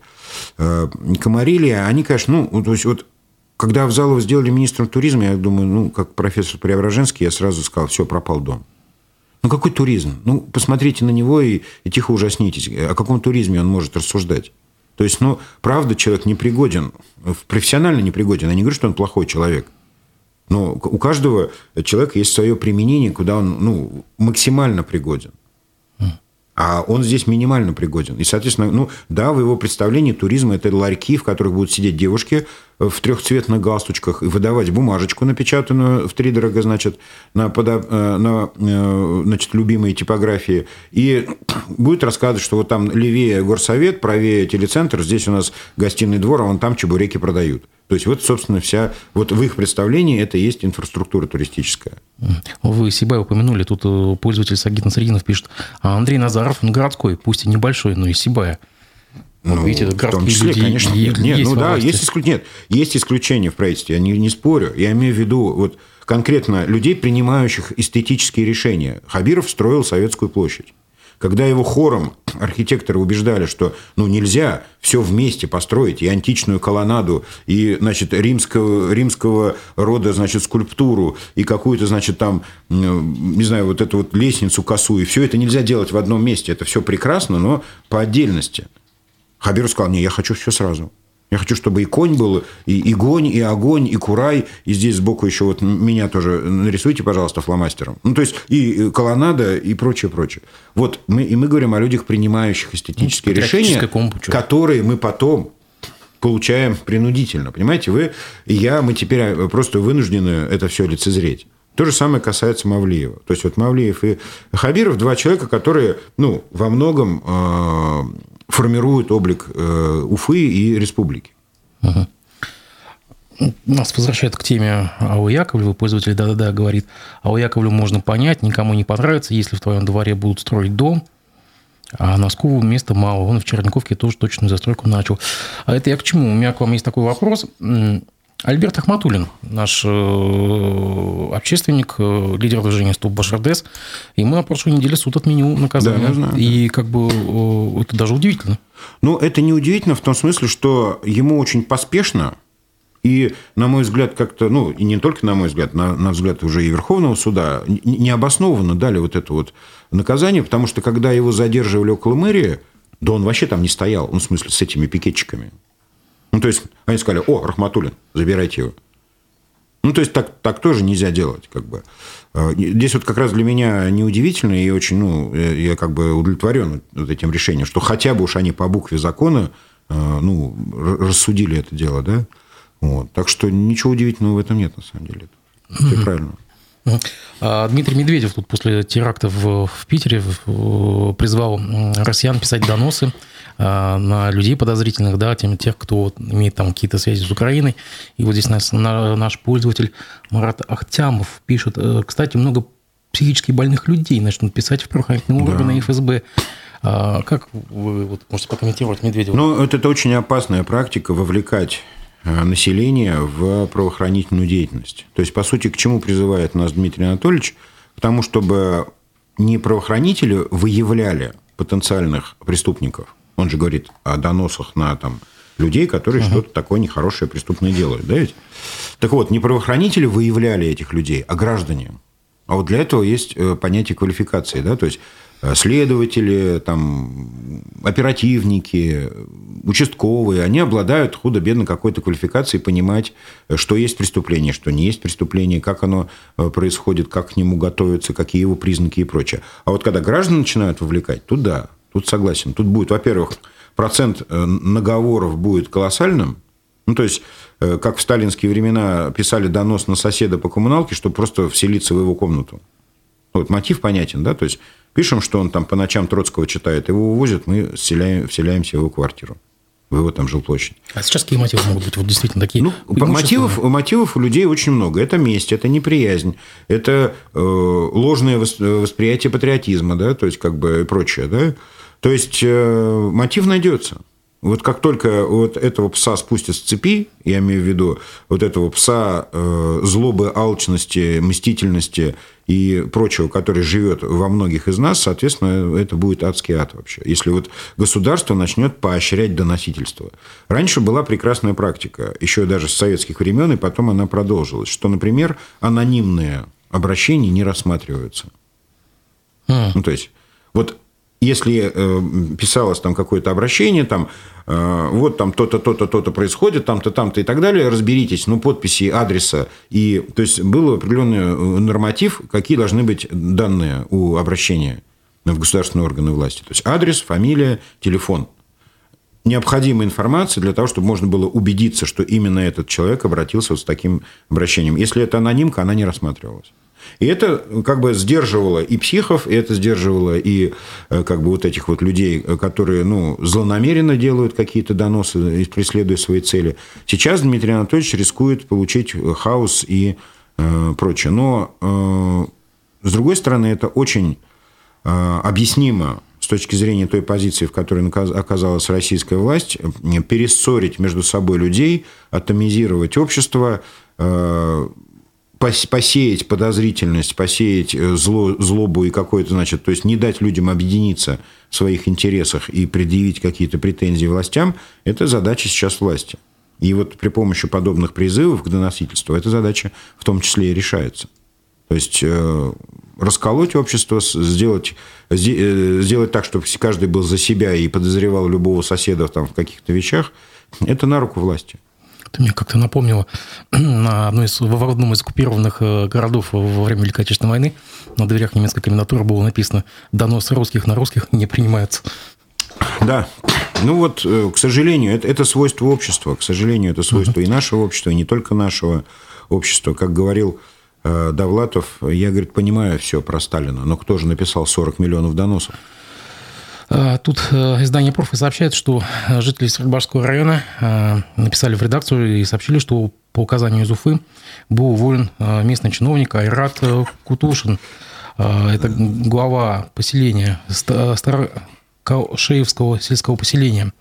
S2: э, комарилия, они, конечно, ну, то есть, вот когда Авзалова сделали министром туризма, я думаю, ну, как профессор Преображенский, я сразу сказал, все, пропал дом. Ну, какой туризм? Ну, посмотрите на него и, и тихо ужаснитесь. О каком туризме он может рассуждать? То есть, ну, правда, человек непригоден, профессионально непригоден. Я не говорю, что он плохой человек. Но у каждого человека есть свое применение, куда он ну, максимально пригоден. А он здесь минимально пригоден. И, соответственно, ну, да, в его представлении туризм – это ларьки, в которых будут сидеть девушки в трехцветных галстучках и выдавать бумажечку, напечатанную в три дорого, значит, на, пода, э, на э, значит, любимые типографии. И будет рассказывать, что вот там левее горсовет, правее телецентр, здесь у нас гостиный двор, а вон там чебуреки продают. То есть вот, собственно, вся, вот в их представлении это и есть инфраструктура туристическая.
S1: Вы себя упомянули, тут э, пользователь Сагит Насрединов пишет, а Андрей Назаров, он городской, пусть и небольшой, но и Сибая.
S2: Ну, видите, в том числе, люди, конечно, нет, нет, ну да, есть, исклю... нет, есть исключения в правительстве, я не, не спорю. Я имею в виду вот конкретно людей, принимающих эстетические решения. Хабиров строил Советскую площадь. Когда его хором архитекторы убеждали, что ну, нельзя все вместе построить, и античную колоннаду, и, значит, римского, римского рода, значит, скульптуру, и какую-то, значит, там, не знаю, вот эту вот лестницу косую, и все это нельзя делать в одном месте. Это все прекрасно, но по отдельности. Хабиров сказал, не, я хочу все сразу. Я хочу, чтобы и конь был, и, и гонь, и огонь, и курай. И здесь сбоку еще вот меня тоже нарисуйте, пожалуйста, фломастером. Ну, то есть, и колоннада, и прочее, прочее. Вот мы, и мы говорим о людях, принимающих эстетические ну, решения, компучу. которые мы потом получаем принудительно. Понимаете, вы и я, мы теперь э, просто вынуждены это все лицезреть. То же самое касается Мавлиева. То есть, вот Мавлиев и Хабиров – два человека, которые ну, во многом э, формируют облик э, Уфы и республики.
S1: Угу. Нас возвращает к теме АО Яковлева. Пользователь да-да-да говорит, АО Яковлеву можно понять, никому не понравится, если в твоем дворе будут строить дом, а Носкову места мало. Он в Черниковке тоже точную застройку начал. А это я к чему? У меня к вам есть такой вопрос. Альберт Ахматулин, наш э, общественник, э, лидер движения «Стоп Башардес», ему на прошлой неделе суд отменил наказание. Да, знаю, и как бы э, это даже удивительно.
S2: Ну, это не удивительно в том смысле, что ему очень поспешно и, на мой взгляд, как-то, ну, и не только на мой взгляд, на, на взгляд уже и Верховного суда, необоснованно дали вот это вот наказание, потому что когда его задерживали около мэрии, да он вообще там не стоял, ну, в смысле, с этими пикетчиками. Ну, то есть, они сказали, о, Рахматулин, забирайте его. Ну, то есть, так, так тоже нельзя делать, как бы. А, здесь вот как раз для меня неудивительно и очень, ну, я как бы удовлетворен вот этим решением, что хотя бы уж они по букве закона, а, ну, рассудили это дело, да. Вот. Так что ничего удивительного в этом нет, на самом деле. Все правильно.
S1: А Дмитрий Медведев тут после теракта в, Питере призвал россиян писать доносы на людей подозрительных, да, тем, тех, кто имеет там какие-то связи с Украиной. И вот здесь нас, наш пользователь Марат Ахтямов пишет, э, кстати, много психически больных людей начнут писать в правоохранительные да. органы ФСБ. А как вы вот, можете прокомментировать Медведева?
S2: Ну, это, это очень опасная практика вовлекать Э, населения в правоохранительную деятельность. То есть, по сути, к чему призывает нас Дмитрий Анатольевич? К тому, чтобы не правоохранители выявляли потенциальных преступников. Он же говорит о доносах на там, людей, которые uh-huh. что-то такое нехорошее преступное делают. Да ведь? Так вот, не правоохранители выявляли этих людей, а граждане. А вот для этого есть э, понятие квалификации. Да? То есть, Э, следователи, там, оперативники, участковые, они обладают худо-бедно какой-то квалификацией понимать, что есть преступление, что не есть преступление, как оно э, происходит, как к нему готовятся, какие его признаки и прочее. А вот когда граждан начинают вовлекать, тут да, тут согласен. Тут будет, во-первых, процент э, наговоров будет колоссальным, ну, то есть, как в сталинские времена писали донос на соседа по коммуналке, чтобы просто вселиться в его комнату. Вот мотив понятен, да, то есть пишем, что он там по ночам Троцкого читает, его увозят, мы вселяем, вселяемся в его квартиру в его там жилплощадь.
S1: А сейчас какие мотивы могут быть? Вот действительно такие. Ну,
S2: мотивов, мотивов у людей очень много. Это месть, это неприязнь, это э, ложное восприятие патриотизма, да, то есть как бы и прочее, да. То есть э, мотив найдется. Вот как только вот этого пса спустят с цепи, я имею в виду вот этого пса э, злобы, алчности, мстительности и прочего, который живет во многих из нас, соответственно, это будет адский ад вообще. Если вот государство начнет поощрять доносительство. Раньше была прекрасная практика, еще даже с советских времен, и потом она продолжилась, что, например, анонимные обращения не рассматриваются. А. Ну, то есть, вот если э, писалось там какое-то обращение, там, э, вот там то-то, то-то, то-то происходит, там-то, там-то и так далее, разберитесь, ну, подписи, адреса. И, то есть, был определенный э, норматив, какие должны быть данные у обращения в государственные органы власти. То есть, адрес, фамилия, телефон. Необходимая информация для того, чтобы можно было убедиться, что именно этот человек обратился вот с таким обращением. Если это анонимка, она не рассматривалась. И это как бы сдерживало и психов, и это сдерживало и э, как бы вот этих вот людей, которые ну, злонамеренно делают какие-то доносы, преследуя свои цели. Сейчас Дмитрий Анатольевич рискует получить хаос и э, прочее. Но, э, с другой стороны, это очень э, объяснимо с точки зрения той позиции, в которой оказалась российская власть, перессорить между собой людей, атомизировать общество, э, посеять подозрительность, посеять э, зло, злобу и какое-то, значит, то есть не дать людям объединиться в своих интересах и предъявить какие-то претензии властям, это задача сейчас власти. И вот при помощи подобных призывов к доносительству эта задача в том числе и решается. То есть э, расколоть общество, сделать, э, сделать так, чтобы каждый был за себя и подозревал любого соседа там, в каких-то вещах, это на руку власти.
S1: Ты мне как-то напомнила, на одной из, в одном из оккупированных э, городов во время Великой Отечественной войны на дверях немецкой комендатуры было написано «Донос русских на русских не принимается».
S2: Да. Ну вот, э, к сожалению, это, это свойство общества. К сожалению, это свойство uh-huh. и нашего общества, и не только нашего общества. Как говорил э, Довлатов, я, говорит, понимаю все про Сталина, но кто же написал 40 миллионов доносов?
S1: А, тут э, издание «Профи» сообщает, что жители Свердловского района э, написали в редакцию и сообщили, что по указанию из Уфы был уволен э, местный чиновник Айрат Кутушин. Это глава поселения Старокаушеевского сельского поселения.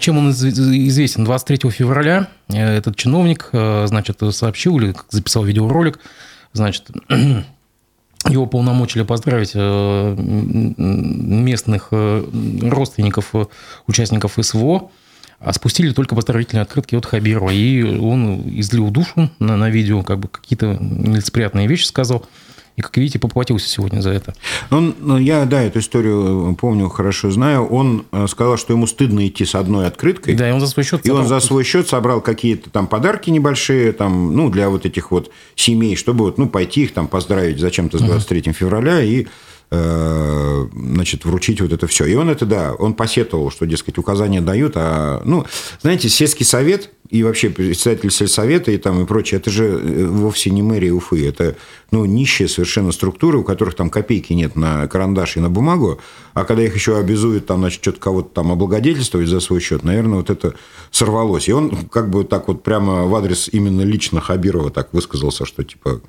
S1: Чем он известен? 23 февраля этот чиновник, значит, сообщил или записал видеоролик, значит, его полномочили поздравить местных родственников участников СВО, а спустили только поздравительные открытки от Хабирова. И он излил душу на, на видео, как бы какие-то нелицеприятные вещи сказал. И, как видите, поплатился сегодня за это.
S2: Он, ну, я, да, эту историю помню, хорошо знаю. Он э, сказал, что ему стыдно идти с одной открыткой.
S1: Да, и он за свой счет
S2: И он за свой счет собрал какие-то там подарки небольшие, там, ну, для вот этих вот семей, чтобы вот, ну, пойти их там поздравить зачем-то с 23 uh-huh. февраля и Э, значит, вручить вот это все. И он это, да, он посетовал, что, дескать, указания дают, а, ну, знаете, сельский совет и вообще председатель сельсовета и там и прочее, это же э, вовсе не мэрия Уфы, это, ну, нищие совершенно структуры, у которых там копейки нет на карандаш и на бумагу, а когда их еще обязуют там, значит, что-то кого-то там облагодетельствовать за свой счет, наверное, вот это сорвалось. И он как бы так вот прямо в адрес именно лично Хабирова так высказался, что типа,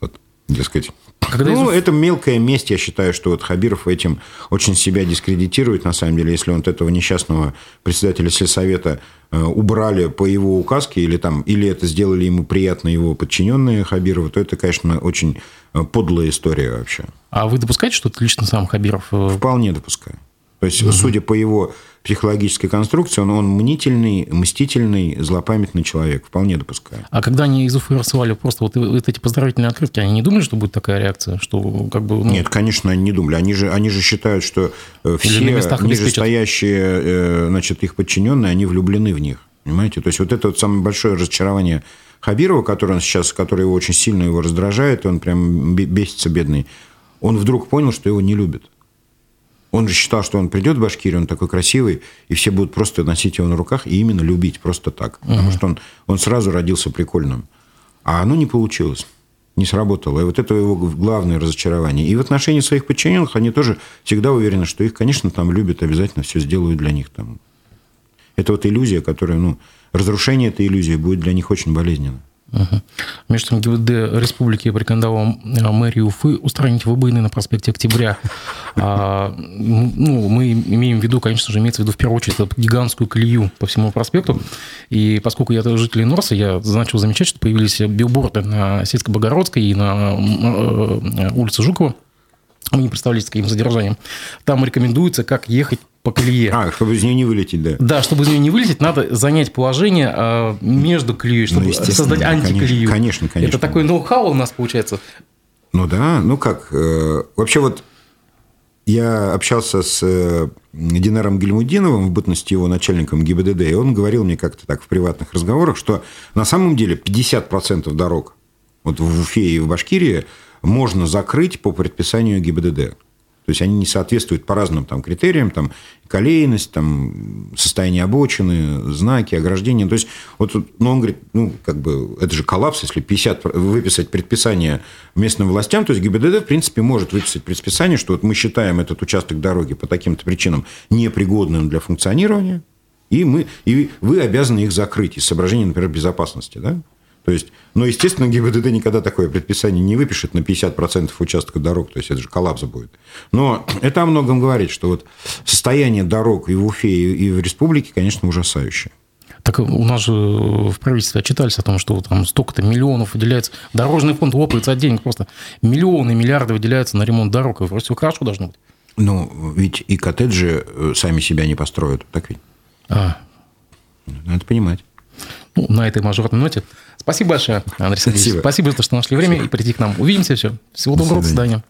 S2: вот, дескать, когда ну, из... это мелкая месть, я считаю, что вот Хабиров этим очень себя дискредитирует, на самом деле, если он от этого несчастного председателя сельсовета э, убрали по его указке, или, там, или это сделали ему приятно его подчиненные Хабирова, то это, конечно, очень э, подлая история вообще.
S1: А вы допускаете, что это лично сам Хабиров?
S2: Э, Вполне допускаю. То есть, угу. судя по его психологической конструкции, он, он мнительный, мстительный, злопамятный человек. Вполне допускаю.
S1: А когда они из Уфы рассылали просто вот, вот эти поздравительные открытки, они не думали, что будет такая реакция? Что, как бы,
S2: ну... Нет, конечно, они не думали. Они же, они же считают, что э, все нижестоящие э, значит, их подчиненные, они влюблены в них. Понимаете? То есть, вот это вот самое большое разочарование Хабирова, который он сейчас, который его очень сильно его раздражает, он прям бесится бедный, он вдруг понял, что его не любят. Он же считал, что он придет в Башкирию, он такой красивый, и все будут просто носить его на руках и именно любить просто так. Угу. Потому что он, он сразу родился прикольным. А оно не получилось. Не сработало. И вот это его главное разочарование. И в отношении своих подчиненных они тоже всегда уверены, что их, конечно, там любят, обязательно все сделают для них. Там. Это вот иллюзия, которая, ну, разрушение этой иллюзии будет для них очень болезненно.
S1: Угу. Между тем, ГИБДД Республики э, мэрию Уфы устранить выбоины на проспекте Октября. А, ну, мы имеем в виду, конечно же, имеется в виду в первую очередь гигантскую колею по всему проспекту. И поскольку я житель Норса, я начал замечать, что появились билборды на Сельско-Богородской и на э, улице Жукова. Вы не представляете, с каким задержанием. Там рекомендуется, как ехать по колее.
S2: А, чтобы из нее не вылететь, да.
S1: Да, чтобы из нее не вылететь, надо занять положение а, между колеей, чтобы ну, создать антиколею.
S2: Конечно, конечно.
S1: Это такой ноу-хау у нас получается.
S2: Ну да, ну как. Э, вообще вот я общался с э, Динаром Гельмудиновым в бытности его начальником ГИБДД, и он говорил мне как-то так в приватных разговорах, что на самом деле 50% дорог вот в Уфе и в Башкирии можно закрыть по предписанию ГИБДД. То есть они не соответствуют по разным там, критериям, там, колейность, там, состояние обочины, знаки, ограждения. То есть, вот, ну, он говорит, ну, как бы, это же коллапс, если 50, выписать предписание местным властям, то есть ГИБДД, в принципе, может выписать предписание, что вот мы считаем этот участок дороги по таким-то причинам непригодным для функционирования, и, мы, и вы обязаны их закрыть из соображений, например, безопасности. Да? То есть, но, естественно, ГИБДД никогда такое предписание не выпишет на 50% участка дорог, то есть это же коллапс будет. Но это о многом говорит, что вот состояние дорог и в Уфе, и в республике, конечно, ужасающее.
S1: Так у нас же в правительстве отчитались о том, что там столько-то миллионов выделяется. Дорожный фонд лопается от денег просто. Миллионы, миллиарды выделяются на ремонт дорог. И вроде все хорошо должно быть.
S2: Ну, ведь и коттеджи э, сами себя не построят, так ведь? А. Надо понимать.
S1: Ну, на этой мажорной ноте. Спасибо большое, Андрей Сергеевич. Спасибо. Спасибо за то, что нашли время и прийти к нам. Увидимся. Все. Всего доброго. До свидания.